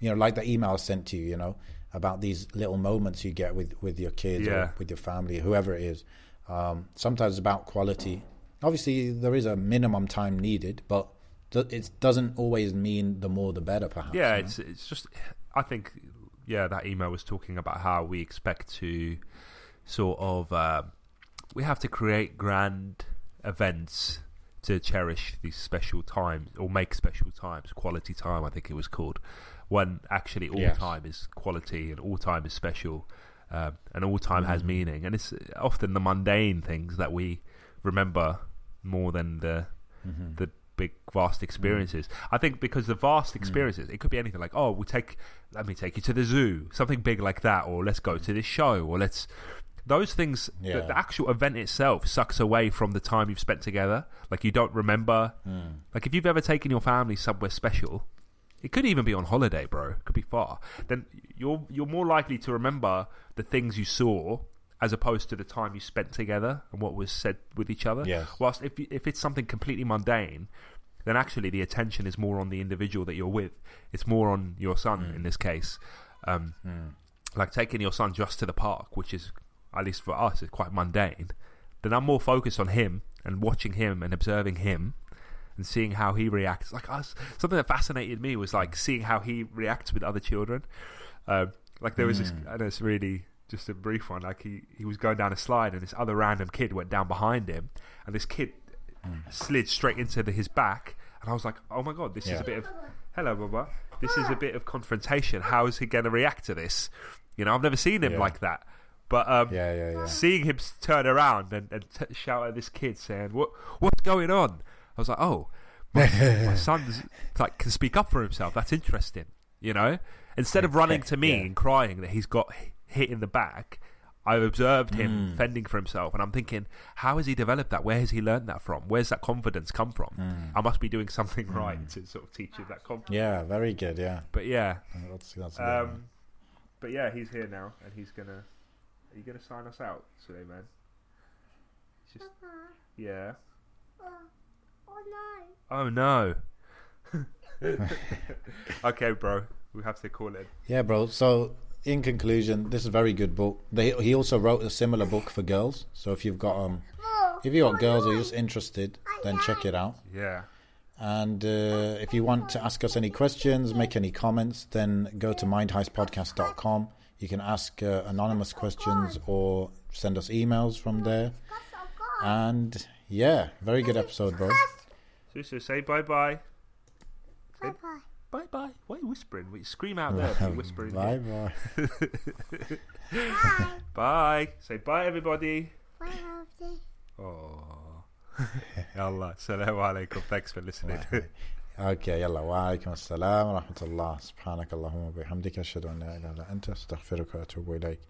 you know like the email I sent to you you know about these little moments you get with with your kids Yeah. or with your family whoever it is um, sometimes it's about quality obviously there is a minimum time needed but th- it doesn't always mean the more the better perhaps Yeah, you know? it's it's just I think yeah that email was talking about how we expect to sort of uh, we have to create grand events to cherish these special times or make special times quality time I think it was called when actually all Yes. time is quality and all time is special um, and all time Mm-hmm. has meaning and it's often the mundane things that we remember more than the Mm-hmm. the big vast experiences. I think because the vast experiences, it could be anything like, oh, we take, let me take you to the zoo, something big like that, or let's go to this show, or let's. Those things, the, Yeah. the actual event itself sucks away from the time you've spent together. Like you don't remember. Mm. Like if you've ever taken your family somewhere special, it could even be on holiday, bro. It could be far. Then you're you're more likely to remember the things you saw as opposed to the time you spent together and what was said with each other. Yes. Whilst if if it's something completely mundane, then actually the attention is more on the individual that you're with. It's more on your son Mm. in this case. Um, Like taking your son just to the park, which is at least for us is quite mundane. Then I'm more focused on him and watching him and observing him and seeing how he reacts. Like us, something that fascinated me was like seeing how he reacts with other children. Um, like there was this, Mm. and it's really just a brief one. Like he he was going down a slide, and this other random kid went down behind him, and this kid slid straight into the, his back, and I was like, oh my god, this is a bit of hello, Baba. This is a bit of confrontation. How is he going to react to this? You know, I've never seen him Yeah. like that. But um, yeah yeah yeah seeing him turn around and, and t- shout at this kid saying, "What what's going on?" I was like, "Oh, my, my son's like can speak up for himself. That's interesting." You know, instead of running to me Yeah. and crying that he's got hit in the back, I've observed him Mm. fending for himself, and I'm thinking, how has he developed that? Where has he learned that from? Where's that confidence come from? Mm. I must be doing something right to sort of teach him that confidence. yeah very good yeah But yeah, that's, that's a good um, but yeah, he's here now, and he's gonna. Are you gonna sign us out, Suleiman? He's just yeah. Oh no. Oh no. okay, bro. We have to call it. Yeah, bro. So, in conclusion, this is a very good book. They, he also wrote a similar book for girls. So, if you've got um, if you got girls or you're just interested, then check it out. Yeah. And uh, if you want to ask us any questions, make any comments, then go to mindheistpodcast.com. You can ask uh, anonymous questions or send us emails from there. And yeah, very good episode, bro. Susu, say bye bye. Say bye bye. Bye. Why are you whispering? We scream out there. You're whispering. bye here. bye. Bye. Say bye, everybody. Bye, everybody. Oh. Allah. Assalamu alaikum. Thanks for listening. أوكي يلا. وعليكم السلام ورحمة الله. سبحانك اللهم وبحمدك أشهد أن لا إله إلا أنت أستغفرك وأتوب إليك.